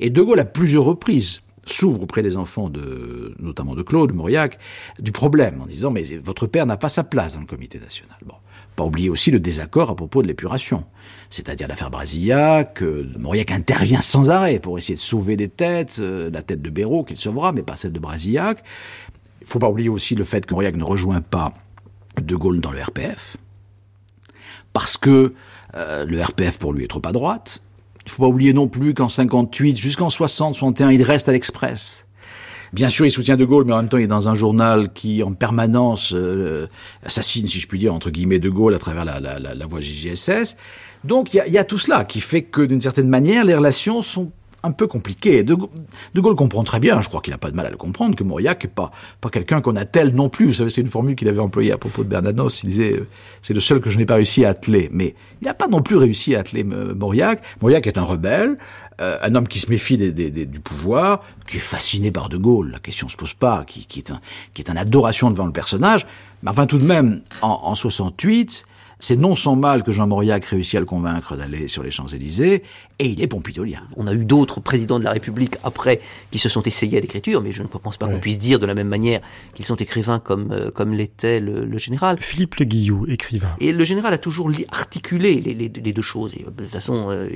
Et De Gaulle, à plusieurs reprises, s'ouvre auprès des enfants de, notamment de Claude Mauriac, du problème, en disant, mais votre père n'a pas sa place dans le comité national. Bon. Pas oublier aussi le désaccord à propos de l'épuration c'est-à-dire l'affaire Brasillac, que Mauriac intervient sans arrêt pour essayer de sauver des têtes, euh, la tête de Béraud qu'il sauvera, mais pas celle de Brasillac. Il faut pas oublier aussi le fait que Mauriac ne rejoint pas De Gaulle dans le RPF, parce que euh, le RPF pour lui est trop à droite. Il faut pas oublier non plus qu'en 58 jusqu'en 60, 61, il reste à l'Express. Bien sûr, il soutient De Gaulle, mais en même temps, il est dans un journal qui, en permanence, euh, assassine, si je puis dire, entre guillemets, De Gaulle à travers la, la, la, la voie JSS. Donc il y, y a, tout cela qui fait que d'une certaine manière les relations sont un peu compliquées. De, de Gaulle comprend très bien, je crois qu'il n'a pas de mal à le comprendre, que Mauriac n'est pas, pas quelqu'un qu'on attelle non plus. Vous savez, c'est une formule qu'il avait employée à propos de Bernanos. Il disait, euh, c'est le seul que je n'ai pas réussi à atteler. Mais il n'a pas non plus réussi à atteler euh, Mauriac. Mauriac est un rebelle, euh, un homme qui se méfie des, des, des, du pouvoir, qui est fasciné par De Gaulle, la question se pose pas, qui, qui, est, un, qui est adoration devant le personnage. Mais enfin, tout de même, en, en 68, C'est non sans mal que Jean Mauriac réussit à le convaincre d'aller sur les Champs-Élysées, et il est pompidolien. On a eu d'autres présidents de la République après qui se sont essayés à l'écriture, mais je ne pense pas qu'on puisse dire de la même manière qu'ils sont écrivains comme, euh, comme l'était le, général. Philippe Le Guillou, écrivain. Et le général a toujours articulé les, deux choses. De toute façon, euh,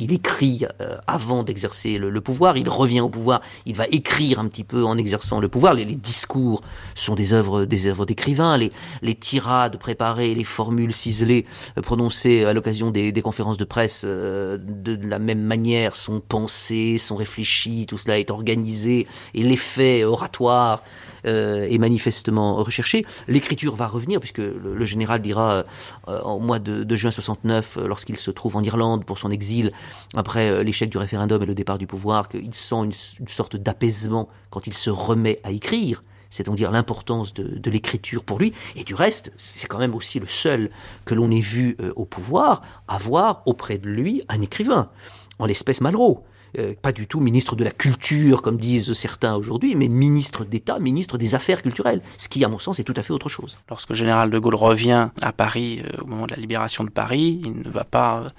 il écrit euh, avant d'exercer le, pouvoir, il revient au pouvoir, il va écrire un petit peu en exerçant le pouvoir. Les, discours sont des œuvres des œuvres d'écrivains, les, les tirades préparées, les formules ciselées prononcées à l'occasion des, conférences de presse de la même manière sont pensés, sont réfléchis, tout cela est organisé, et l'effet oratoire euh, est manifestement recherché. L'écriture va revenir, puisque le, général dira euh, au mois de, juin 69, euh, lorsqu'il se trouve en Irlande pour son exil, après l'échec du référendum et le départ du pouvoir, qu'il sent une, sorte d'apaisement quand il se remet à écrire c'est-à-dire l'importance de, l'écriture pour lui. Et du reste, c'est quand même aussi le seul que l'on ait vu au pouvoir avoir auprès de lui un écrivain, en l'espèce Malraux. Euh, pas du tout ministre de la culture, comme disent certains aujourd'hui, mais ministre d'État, ministre des Affaires culturelles, ce qui, à mon sens, est tout à fait autre chose. Lorsque le général de Gaulle revient à Paris euh, au moment de la libération de Paris, il ne va pas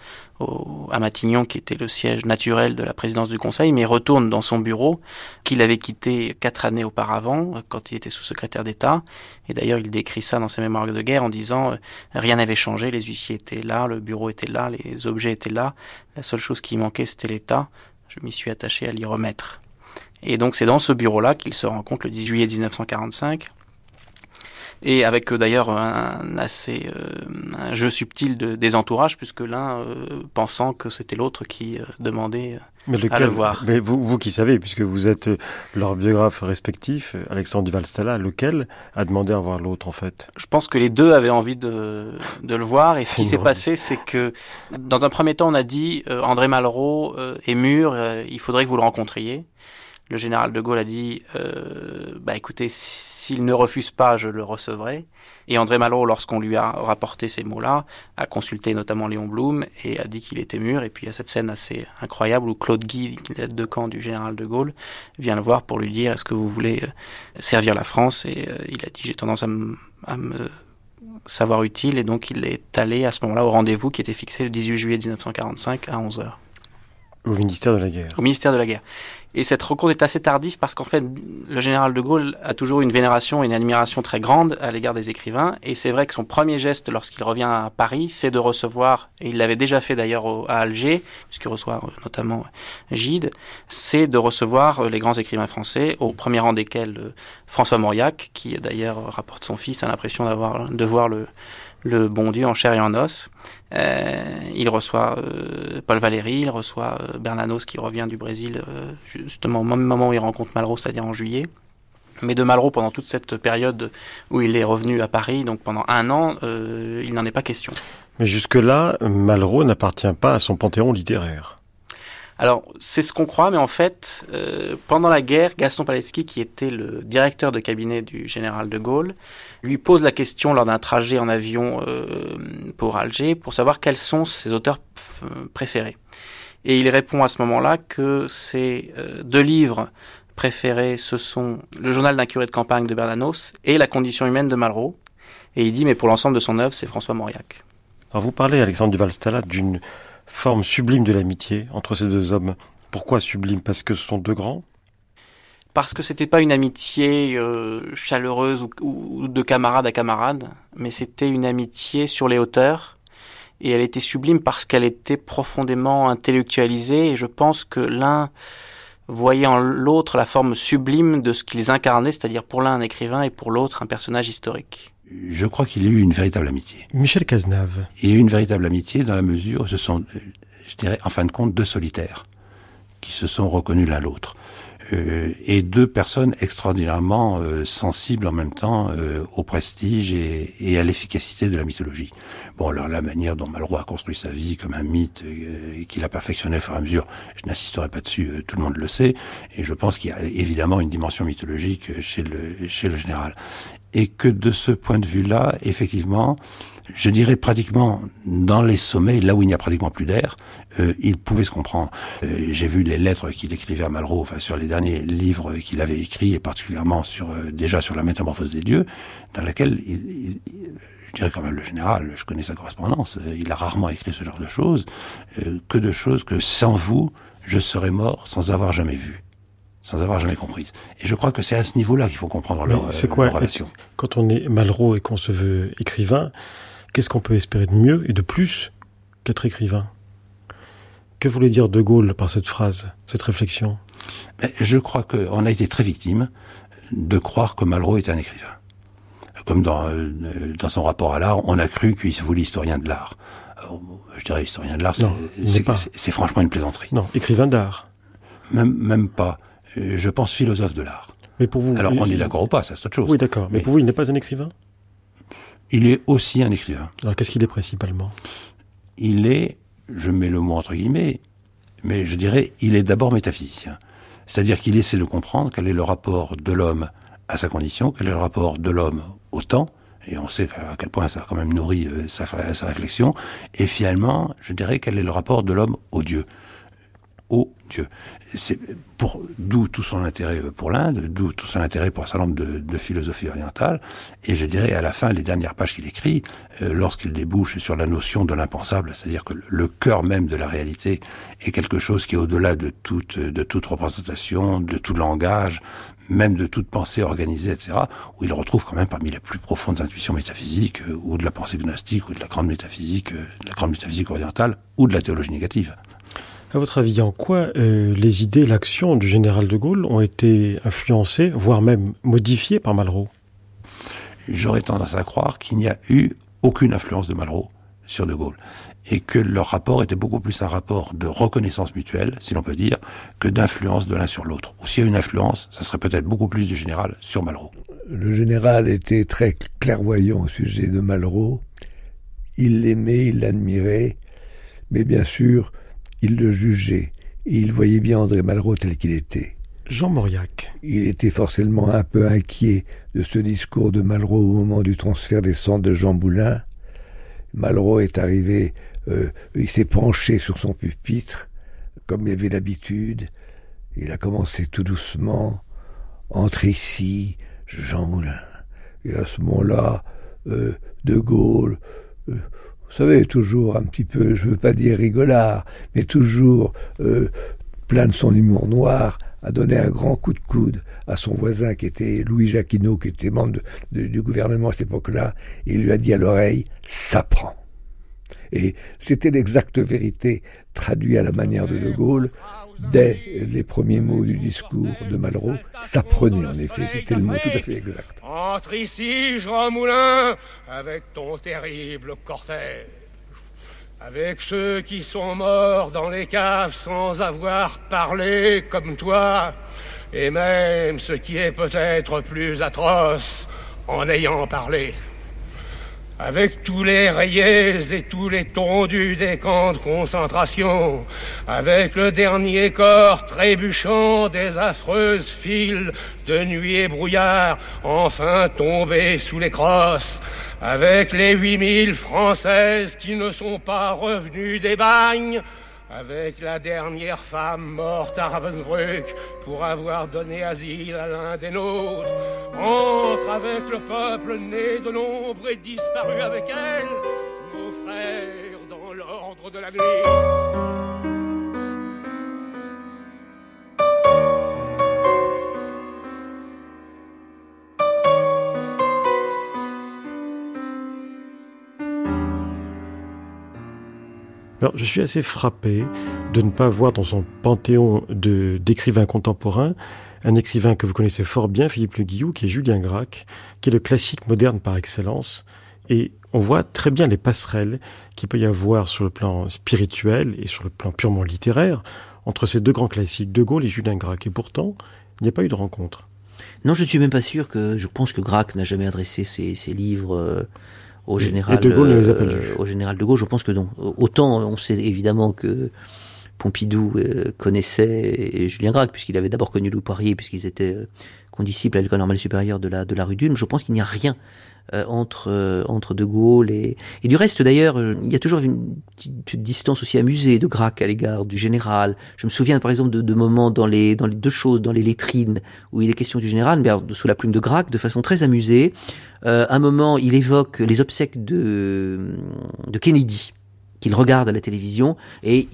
euh, à Matignon, qui était le siège naturel de la présidence du Conseil, mais retourne dans son bureau qu'il avait quitté quatre années auparavant, quand il était sous-secrétaire d'État. Et d'ailleurs, il décrit ça dans ses mémoires de guerre en disant rien n'avait changé, les huissiers étaient là, le bureau était là, les objets étaient là. La seule chose qui manquait, c'était l'État je m'y suis attaché à l'y remettre. Et donc c'est dans ce bureau-là qu'il se rencontre le 10 juillet 1945 et avec euh, d'ailleurs un assez euh, un jeu subtil de, des entourages, puisque l'un euh, pensant que c'était l'autre qui demandait à le voir. Mais vous, vous qui savez, puisque vous êtes leur biographe respectif, Alexandre Duval-Stella, lequel a demandé à voir l'autre en fait? Je pense que les deux avaient envie de, de le voir, et ce qui s'est passé, c'est que dans un premier temps, on a dit André Malraux est mûr, il faudrait que vous le rencontriez le général de Gaulle a dit euh, bah écoutez, s'il ne refuse pas, je le recevrai. Et André Malraux, lorsqu'on lui a rapporté ces mots-là, a consulté notamment Léon Blum et a dit qu'il était mûr. Et puis il y a cette scène assez incroyable où Claude Guy, l'aide de camp du général de Gaulle, vient le voir pour lui dire est-ce que vous voulez euh, servir la France? Et euh, il a dit j'ai tendance à, à me savoir utile et donc il est allé à ce moment-là au rendez-vous qui était fixé le 18 juillet 1945 à 11h. Au ministère de la Guerre. Au ministère de la Guerre. Et cette rencontre est assez tardive parce qu'en fait, le général de Gaulle a toujours une vénération et une admiration très grande à l'égard des écrivains. Et c'est vrai que son premier geste lorsqu'il revient à Paris, c'est de recevoir, et il l'avait déjà fait d'ailleurs à Alger, puisqu'il reçoit euh, notamment Gide, c'est de recevoir euh, les grands écrivains français, au premier rang desquels euh, François Mauriac, qui d'ailleurs rapporte son fils, a l'impression d'avoir, de voir le, le bon Dieu en chair et en os. Euh, il reçoit euh, Paul Valéry, il reçoit euh, Bernanos qui revient du Brésil justement au même moment où il rencontre Malraux, c'est-à-dire en juillet. Mais de Malraux, pendant toute cette période où il est revenu à Paris, donc pendant un an, il n'en est pas question. Mais jusque-là, Malraux n'appartient pas à son panthéon littéraire. Alors, c'est ce qu'on croit, mais en fait, euh, pendant la guerre, Gaston Palecki, qui était le directeur de cabinet du général de Gaulle, lui pose la question lors d'un trajet en avion euh, pour Alger pour savoir quels sont ses auteurs préférés. Et il répond à ce moment-là que ses euh, deux livres préférés, ce sont Le journal d'un curé de campagne de Bernanos et La condition humaine de Malraux. Et il dit, mais pour l'ensemble de son œuvre, c'est François Mauriac. Alors vous parlez, Alexandre Duval-Stala, d'une forme sublime de l'amitié entre ces deux hommes. Pourquoi sublime? Parce que ce sont deux grands? Parce que c'était pas une amitié euh, chaleureuse ou, de camarade à camarade, mais c'était une amitié sur les hauteurs. Et elle était sublime parce qu'elle était profondément intellectualisée. Et je pense que l'un voyait en l'autre la forme sublime de ce qu'ils incarnaient, c'est-à-dire pour l'un un écrivain et pour l'autre un personnage historique je crois qu'il y a eu une véritable amitié. Michel Cazenave. Il y a eu une véritable amitié dans la mesure où ce sont, je dirais, en fin de compte, deux solitaires qui se sont reconnus l'un l'autre. Euh, et deux personnes extraordinairement euh, sensibles en même temps euh, au prestige et, et à l'efficacité de la mythologie. Bon, alors la manière dont Malraux a construit sa vie comme un mythe et qu'il a perfectionné au fur et à mesure, je n'insisterai pas dessus, tout le monde le sait, et je pense qu'il y a évidemment une dimension mythologique chez le, chez le général. Et que de ce point de vue-là, effectivement, je dirais pratiquement dans les sommets, là où il n'y a pratiquement plus d'air, euh, il pouvait se comprendre. Euh, J'ai vu les lettres qu'il écrivait à Malraux, enfin sur les derniers livres qu'il avait écrits, et particulièrement sur euh, déjà sur la métamorphose des dieux, dans laquelle il, il, je dirais quand même le général, je connais sa correspondance, euh, il a rarement écrit ce genre de choses, euh, que de choses que sans vous, je serais mort sans avoir jamais vu sans avoir jamais comprise. Et je crois que c'est à ce niveau-là qu'il faut comprendre leur, c'est quoi, leur relation. Quand on est Malraux et qu'on se veut écrivain, qu'est-ce qu'on peut espérer de mieux et de plus qu'être écrivain? Que voulait dire De Gaulle par cette phrase, cette réflexion? Mais Je crois qu'on a été très victime de croire que Malraux était un écrivain. Comme dans, dans son rapport à l'art, on a cru qu'il se voulait historien de l'art. Je dirais historien de l'art, c'est franchement une plaisanterie. Non, écrivain d'art. Même, même pas. Je pense philosophe de l'art. Mais pour vous, alors on est d'accord ou pas, c'est autre chose. Oui, d'accord. Mais, mais, pour vous, il n'est pas un écrivain? Il est aussi un écrivain. Alors qu'est-ce qu'il est principalement? Il est, je mets le mot entre guillemets, mais je dirais, il est d'abord métaphysicien. C'est-à-dire qu'il essaie de comprendre quel est le rapport de l'homme à sa condition, quel est le rapport de l'homme au temps, et on sait à quel point ça a quand même nourri euh, sa, sa, réflexion, et finalement, je dirais, quel est le rapport de l'homme au Dieu au Dieu. C'est d'où tout son intérêt pour l'Inde, d'où tout son intérêt pour un certain nombre de, de philosophies orientales. Et je dirais à la fin, les dernières pages qu'il écrit, euh, lorsqu'il débouche sur la notion de l'impensable, c'est-à-dire que le cœur même de la réalité est quelque chose qui est au-delà de toute représentation, de tout langage, même de toute pensée organisée, etc., où il retrouve quand même parmi les plus profondes intuitions métaphysiques, euh, ou de la pensée gnostique, ou euh, de la grande métaphysique orientale, ou de la théologie négative. À votre avis, en quoi euh, les idées, l'action du général de Gaulle ont été influencées, voire même modifiées par Malraux? J'aurais tendance à croire qu'il n'y a eu aucune influence de Malraux sur de Gaulle et que leur rapport était beaucoup plus un rapport de reconnaissance mutuelle, si l'on peut dire, que d'influence de l'un sur l'autre. Ou s'il y a une influence, ça serait peut-être beaucoup plus du général sur Malraux. Le général était très clairvoyant au sujet de Malraux. Il l'aimait, il l'admirait, mais bien sûr, il le jugeait, et il voyait bien André Malraux tel qu'il était. Jean Mauriac. Il était forcément un peu inquiet de ce discours de Malraux au moment du transfert des cendres de Jean Moulin. Malraux est arrivé, euh, il s'est penché sur son pupitre, comme il avait l'habitude. Il a commencé tout doucement, entre ici, Jean Moulin. Et à ce moment-là, euh, De Gaulle, euh, vous savez, toujours un petit peu, je veux pas dire rigolard, mais toujours euh, plein de son humour noir, a donné un grand coup de coude à son voisin qui était Louis Jacquinot, qui était membre du gouvernement à cette époque-là, et il lui a dit à l'oreille, ça prend. Et c'était l'exacte vérité, traduit à la manière de De Gaulle, dès les premiers mots du discours de Malraux, ça prenait en effet, c'était le mot tout à fait exact. Entre ici, Jean Moulin, avec ton terrible cortège, avec ceux qui sont morts dans les caves sans avoir parlé comme toi, et même ce qui est peut-être plus atroce en ayant parlé avec tous les rayés et tous les tondus des camps de concentration, avec le dernier corps trébuchant des affreuses files de nuit et brouillard, enfin tombés sous les crosses, avec les 8000 Françaises qui ne sont pas revenues des bagnes, avec la dernière femme morte à Ravensbrück pour avoir donné asile à l'un des nôtres, entre avec le peuple né de l'ombre et disparu avec elle, nos frères dans l'ordre de la nuit. Alors, je suis assez frappé de ne pas voir dans son panthéon de, d'écrivains contemporains un écrivain que vous connaissez fort bien, Philippe Le Guillou, qui est Julien Gracq, qui est le classique moderne par excellence. Et on voit très bien les passerelles qu'il peut y avoir sur le plan spirituel et sur le plan purement littéraire entre ces deux grands classiques, De Gaulle et Julien Gracq. Et pourtant, il n'y a pas eu de rencontre. Non, je ne suis même pas sûr que. Je pense que Gracq n'a jamais adressé ses, ses livres. Euh au général, de Gaulle euh, au général de Gaulle, je pense que non. Autant on sait évidemment que Pompidou euh, connaissait Julien Gracq, puisqu'il avait d'abord connu Louis Poirier, puisqu'ils étaient euh, condisciple à l'école normale supérieure de la, de la rue d'Ulm. Je pense qu'il n'y a rien euh, entre euh, entre De Gaulle et et du reste d'ailleurs euh, il y a toujours une petite distance aussi amusée de Grac à l'égard du général. Je me souviens par exemple de, moments dans les dans les deux choses dans les lettrines où il est question du général mais sous la plume de Grac de façon très amusée. Un moment il évoque les obsèques de de Kennedy qu'il regarde à la télévision et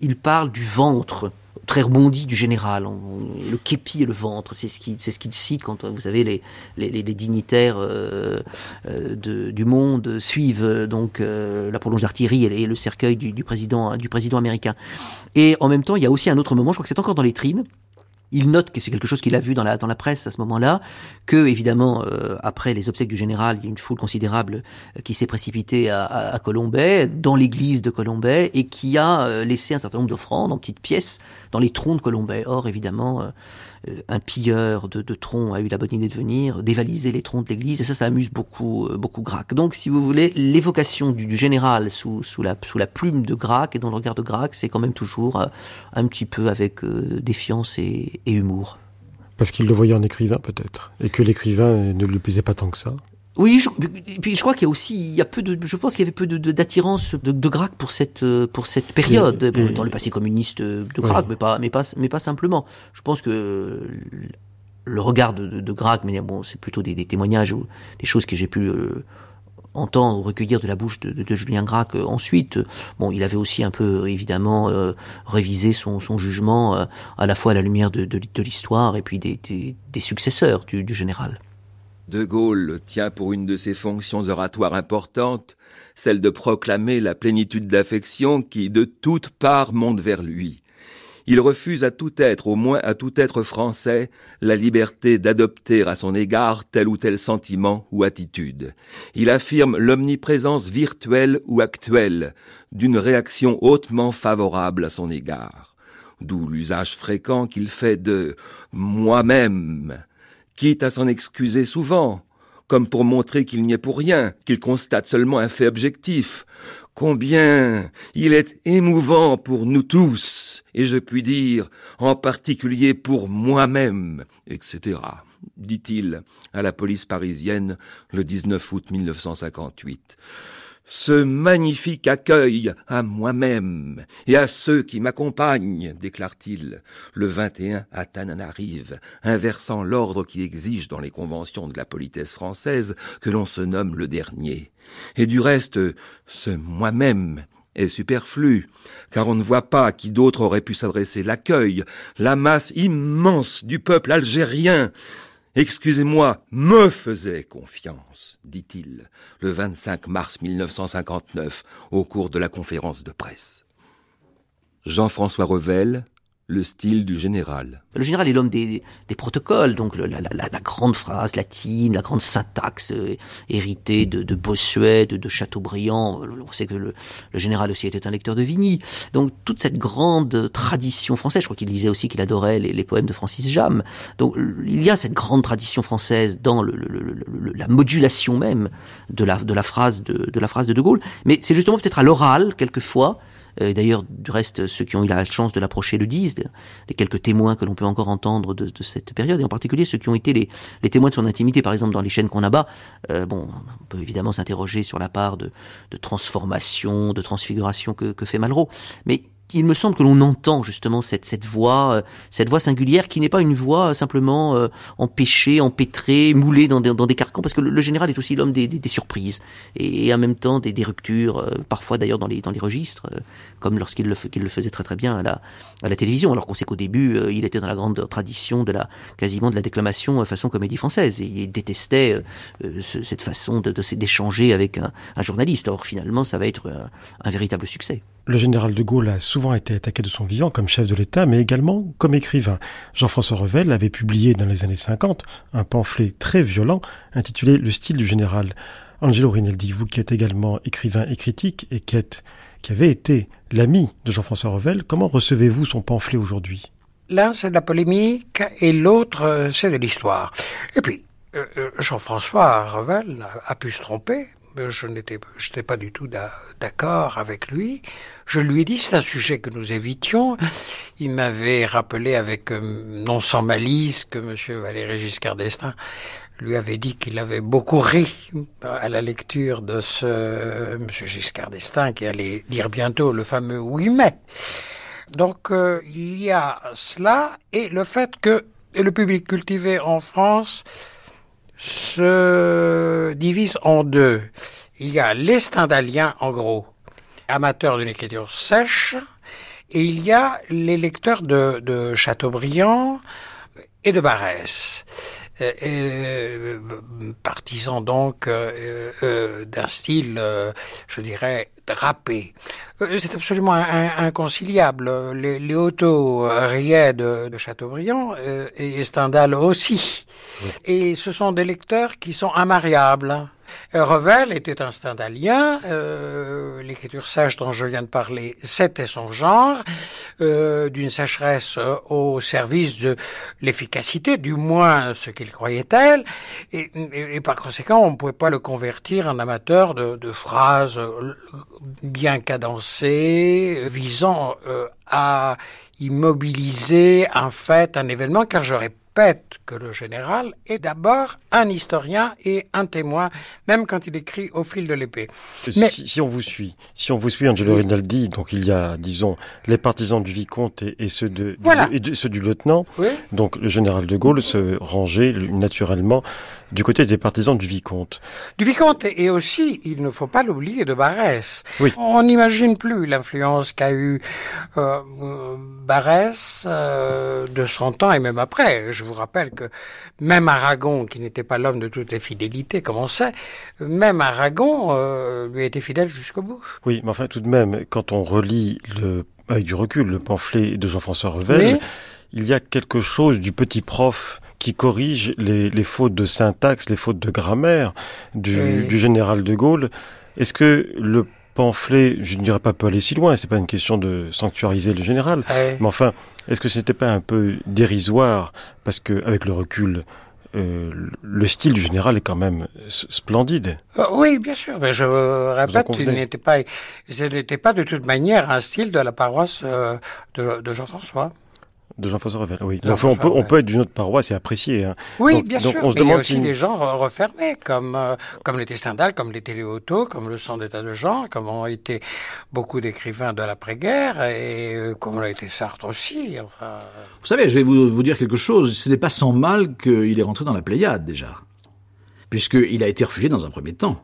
il parle du ventre très rebondi du général, le képi et le ventre, c'est ce qu'il ce qu'il cite quand vous savez les les, les dignitaires euh, euh, du monde suivent euh, donc euh, la prolonge d'artillerie et, et, le cercueil du, du, président du président américain. Et en même temps, il y a aussi un autre moment, je crois que c'est encore dans les trines, il note que c'est quelque chose qu'il a vu dans la, dans la presse à ce moment-là, que évidemment, euh, après les obsèques du général, il y a une foule considérable euh, qui s'est précipitée à, à, à, Colombay, dans l'église de Colombay, et qui a euh, laissé un certain nombre d'offrandes en petites pièces dans les troncs de Colombay. Or, évidemment, un pilleur de, troncs a eu la bonne idée de venir dévaliser les troncs de l'église, et ça, ça amuse beaucoup, euh, beaucoup Grac. Donc, si vous voulez, l'évocation du, général sous, la, plume de Grac et dans le regard de Grac, c'est quand même toujours un petit peu avec défiance et humour. Parce qu'il le voyait en écrivain peut-être, et que l'écrivain ne lui plaisait pas tant que ça. Oui, je, puis je crois qu'il y a aussi, il y a peu de, je pense qu'il y avait peu d'attirance de, de, de Grac pour cette pour cette période et, et, dans le passé communiste de Grac, oui. mais pas mais pas mais pas simplement. Je pense que le regard de, de, de Grac, mais bon, c'est plutôt des, des, témoignages ou des choses que j'ai pu euh, entendre, recueillir de la bouche de, de, de Julien Gracq euh, ensuite. Bon, il avait aussi un peu, évidemment, euh, révisé son, son jugement euh, à la fois à la lumière de, de, de l'histoire et puis des, des, des successeurs du, du, général. De Gaulle tient pour une de ses fonctions oratoires importantes celle de proclamer la plénitude d'affection qui, de toutes parts, monte vers lui. Il refuse à tout être, au moins à tout être français, la liberté d'adopter à son égard tel ou tel sentiment ou attitude. Il affirme l'omniprésence virtuelle ou actuelle d'une réaction hautement favorable à son égard. D'où l'usage fréquent qu'il fait de moi-même, quitte à s'en excuser souvent, comme pour montrer qu'il n'y est pour rien, qu'il constate seulement un fait objectif, Combien il est émouvant pour nous tous, et je puis dire en particulier pour moi-même, etc., dit-il à la police parisienne le 19 août 1958 ce magnifique accueil à moi-même et à ceux qui m'accompagnent, déclare-t-il, le 21 à Tananarive, inversant l'ordre qui exige dans les conventions de la politesse française que l'on se nomme le dernier. Et du reste, ce moi-même est superflu, car on ne voit pas à qui d'autre aurait pu s'adresser l'accueil, la masse immense du peuple algérien, excusez-moi, me faisait confiance, dit-il, le 25 mars 1959, au cours de la conférence de presse. Jean-François Revel, le style du général. Le général est l'homme des, protocoles, donc la, grande phrase latine, la grande syntaxe euh, héritée de, Bossuet, de, Chateaubriand. On sait que le, général aussi était un lecteur de Vigny. Donc toute cette grande tradition française, je crois qu'il disait aussi qu'il adorait les, poèmes de Francis Jam. Donc il y a cette grande tradition française dans la modulation même de la, phrase de, de la phrase de De Gaulle. Mais c'est justement peut-être à l'oral, quelquefois, D'ailleurs, du reste, ceux qui ont eu la chance de l'approcher le disent, les quelques témoins que l'on peut encore entendre de, de, cette période, et en particulier ceux qui ont été les, les témoins de son intimité, par exemple dans les chaînes qu'on abat. Euh, bon, on peut évidemment s'interroger sur la part de, de transformation, de transfiguration que, que fait Malraux, mais il me semble que l'on entend justement cette, cette voix, euh, cette voix singulière qui n'est pas une voix euh, simplement euh, empêchée, empêtrée, moulée dans des, dans des carcans, parce que le, général est aussi l'homme des, des, surprises et, en même temps des, des ruptures, parfois d'ailleurs dans les, dans les registres, comme lorsqu'il le, qu le faisait très très bien à la, à la télévision, alors qu'on sait qu'au début il était dans la grande tradition de la quasiment de la déclamation façon comédie française et il détestait ce, cette façon d'échanger avec un, un, journaliste. Or finalement ça va être un véritable succès. Le général de Gaulle a souvent été attaqué de son vivant comme chef de l'État, mais également comme écrivain. Jean-François Revel avait publié dans les années 50 un pamphlet très violent intitulé Le style du général. Angelo Rinaldi, vous qui êtes également écrivain et critique et qui, êtes, qui avez été l'ami de Jean-François Revel, comment recevez-vous son pamphlet aujourd'hui? L'un, c'est de la polémique et l'autre, c'est de l'histoire. Et puis, euh, euh, Jean-François Revel a, pu se tromper. Je n'étais pas du tout d'accord avec lui. Je lui ai dit c'est un sujet que nous évitions. Il m'avait rappelé avec euh, non sans malice que M. Valéry Giscard d'Estaing lui avait dit qu'il avait beaucoup ri à la lecture de ce M. Giscard d'Estaing qui allait dire bientôt le fameux oui mais. Donc euh, il y a cela et le fait que le public cultivé en France se divise en deux. Il y a les Stendhaliens, en gros, amateurs d'une écriture sèche, et il y a les lecteurs de, de Chateaubriand et de Barès. Euh, euh, partisans donc euh, euh d'un style, euh, je dirais, drapé. C'est absolument inconciliable. Les, les autos riaient de, de Chateaubriand et Stendhal aussi. Et ce sont des lecteurs qui sont immariables. Revel était un stendhalien, euh, l'écriture sèche dont je viens de parler, c'était son genre, euh, d'une sécheresse au service de l'efficacité, du moins ce qu'il croyait elle, et, par conséquent on ne pouvait pas le convertir en amateur de, phrases bien cadencées, visant euh, à immobiliser un fait, un événement, car j'aurais que le général est d'abord un historien et un témoin, même quand il écrit au fil de l'épée. Mais... Si, si, on vous suit, si on vous suit, Angelo oui. Rinaldi, donc il y a, disons, les partisans du vicomte et, et ceux, de, voilà. du, et de, ceux du lieutenant. Oui. Donc le général de Gaulle se rangeait naturellement du côté des partisans du vicomte. Du vicomte et aussi, il ne faut pas l'oublier, de Barès. Oui. On n'imagine plus l'influence qu'a eu euh, Barès euh, de son temps et même après. Je vous rappelle que même Aragon, qui n'était pas l'homme de toutes les fidélités, comme on sait, même Aragon euh, lui était fidèle jusqu'au bout. Oui, mais enfin tout de même, quand on relit le, avec du recul le pamphlet de Jean-François Revel, il y a quelque chose du petit prof qui corrige les, les, fautes de syntaxe, les fautes de grammaire du, oui. du général de Gaulle. Est-ce que le pamphlet, je ne dirais pas peut aller si loin, c'est pas une question de sanctuariser le général, oui. mais enfin, est-ce que c'était pas un peu dérisoire parce que avec le recul, euh, le style du général est quand même splendide? Euh, oui, bien sûr, mais je répète, il n'était pas, ce n'était pas de toute manière un style de la paroisse euh, de, de Jean-François de Jean-François Revel. Oui. Jean enfin, on, peut, on peut être d'une autre paroisse et apprécier. Hein. Oui, donc, bien donc sûr. On se mais demande il y a aussi si... des gens refermés, comme euh, comme l'était Stendhal, comme l'était Léoto, comme le sang d'état de Jean, comme ont été beaucoup d'écrivains de l'après-guerre, et euh, comme l'a été Sartre aussi. Enfin... Vous savez, je vais vous, vous dire quelque chose. Ce n'est pas sans mal qu'il est rentré dans la Pléiade déjà, puisqu'il a été réfugié dans un premier temps.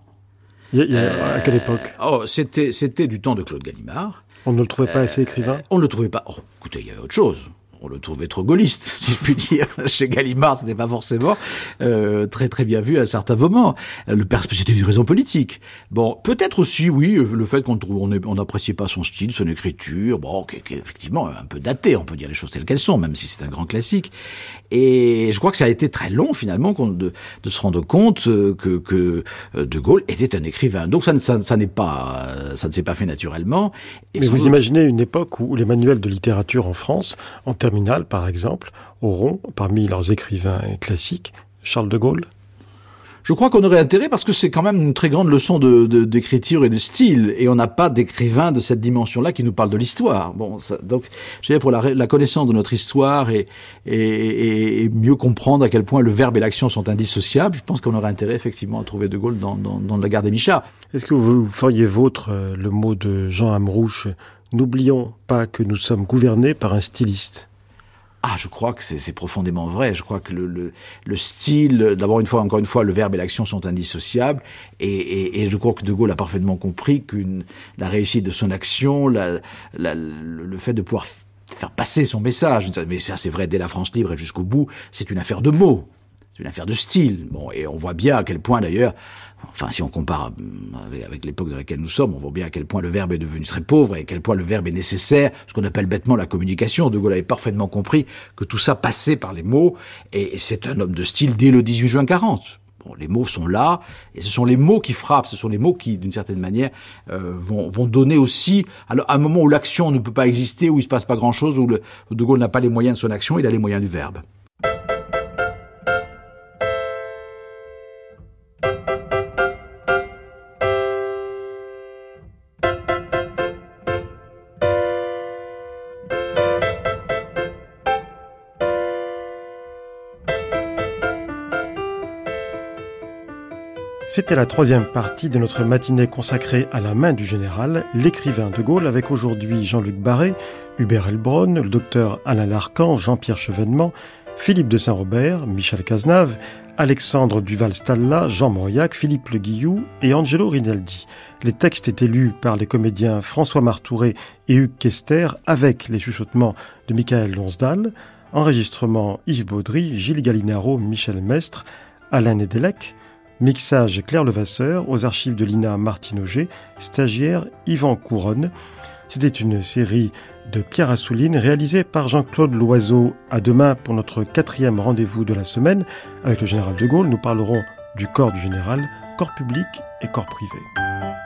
Il il euh, à quelle époque? Oh, c'était c'était du temps de Claude Gallimard. On ne le trouvait pas assez écrivain? On ne le trouvait pas. Oh, écoutez, il y avait autre chose on le trouvait trop gaulliste, si je puis dire. Chez Gallimard, ce n'était pas forcément euh, très très bien vu à certains moments. Le c'était une raison politique. Bon, peut-être aussi, oui, le fait qu'on on n'appréciait pas son style, son écriture, bon, effectivement un peu daté, on peut dire les choses telles qu'elles sont, même si c'est un grand classique. Et je crois que ça a été très long finalement de, de se rendre compte euh, que, que De Gaulle était un écrivain. Donc ça, ça, ça n'est pas, ça ne s'est pas fait naturellement. Et Mais vous doute... imaginez une époque où les manuels de littérature en France, en termes par exemple, auront, parmi leurs écrivains classiques, Charles de Gaulle je crois qu'on aurait intérêt parce que c'est quand même une très grande leçon d'écriture de, de, et de style, et on n'a pas d'écrivain de cette dimension-là qui nous parle de l'histoire. Bon, ça, donc, je dirais pour la, la, connaissance de notre histoire et, et, et, mieux comprendre à quel point le verbe et l'action sont indissociables, je pense qu'on aurait intérêt effectivement à trouver De Gaulle dans, dans, dans la gare des Michards. Est-ce que vous feriez vôtre euh, le mot de Jean Amrouche N'oublions pas que nous sommes gouvernés par un styliste. Ah, je crois que c'est profondément vrai. Je crois que le, le, le style, d'abord une fois, encore une fois, le verbe et l'action sont indissociables, et, et, et, je crois que De Gaulle a parfaitement compris que la réussite de son action, la, la, le fait de pouvoir faire passer son message, mais ça c'est vrai dès la France libre et jusqu'au bout, c'est une affaire de mots, c'est une affaire de style. Bon, et on voit bien à quel point d'ailleurs enfin si on compare avec, avec l'époque dans laquelle nous sommes, on voit bien à quel point le verbe est devenu très pauvre et à quel point le verbe est nécessaire, ce qu'on appelle bêtement la communication. De Gaulle avait parfaitement compris que tout ça passait par les mots, et, c'est un homme de style dès le 18 juin 40. Bon, les mots sont là, et ce sont les mots qui frappent, ce sont les mots qui, d'une certaine manière, euh, vont, vont, donner aussi, alors, à un moment où l'action ne peut pas exister, où il se passe pas grand-chose, où, le, où De Gaulle n'a pas les moyens de son action, il a les moyens du verbe. C'était la troisième partie de notre matinée consacrée à la main du général, l'écrivain de Gaulle, avec aujourd'hui Jean-Luc Barré, Hubert Elbron, le docteur Alain Larcan, Jean-Pierre Chevènement, Philippe de Saint-Robert, Michel Cazenave, Alexandre Duval-Stalla, Jean Mauriac, Philippe Le Guillou et Angelo Rinaldi. Les textes étaient lus par les comédiens François Martouré et Hugues Kester avec les chuchotements de Michael Lonsdal, enregistrement Yves Baudry, Gilles Gallinaro, Michel Mestre, Alain Nedelec, mixage Claire Levasseur, aux archives de l'INA Martine Auger, stagiaire Yvan Couronne. C'était une série de Pierre Assouline réalisée par Jean-Claude Loiseau. À demain pour notre quatrième rendez-vous de la semaine avec le général de Gaulle. Nous parlerons du corps du général, corps public et corps privé.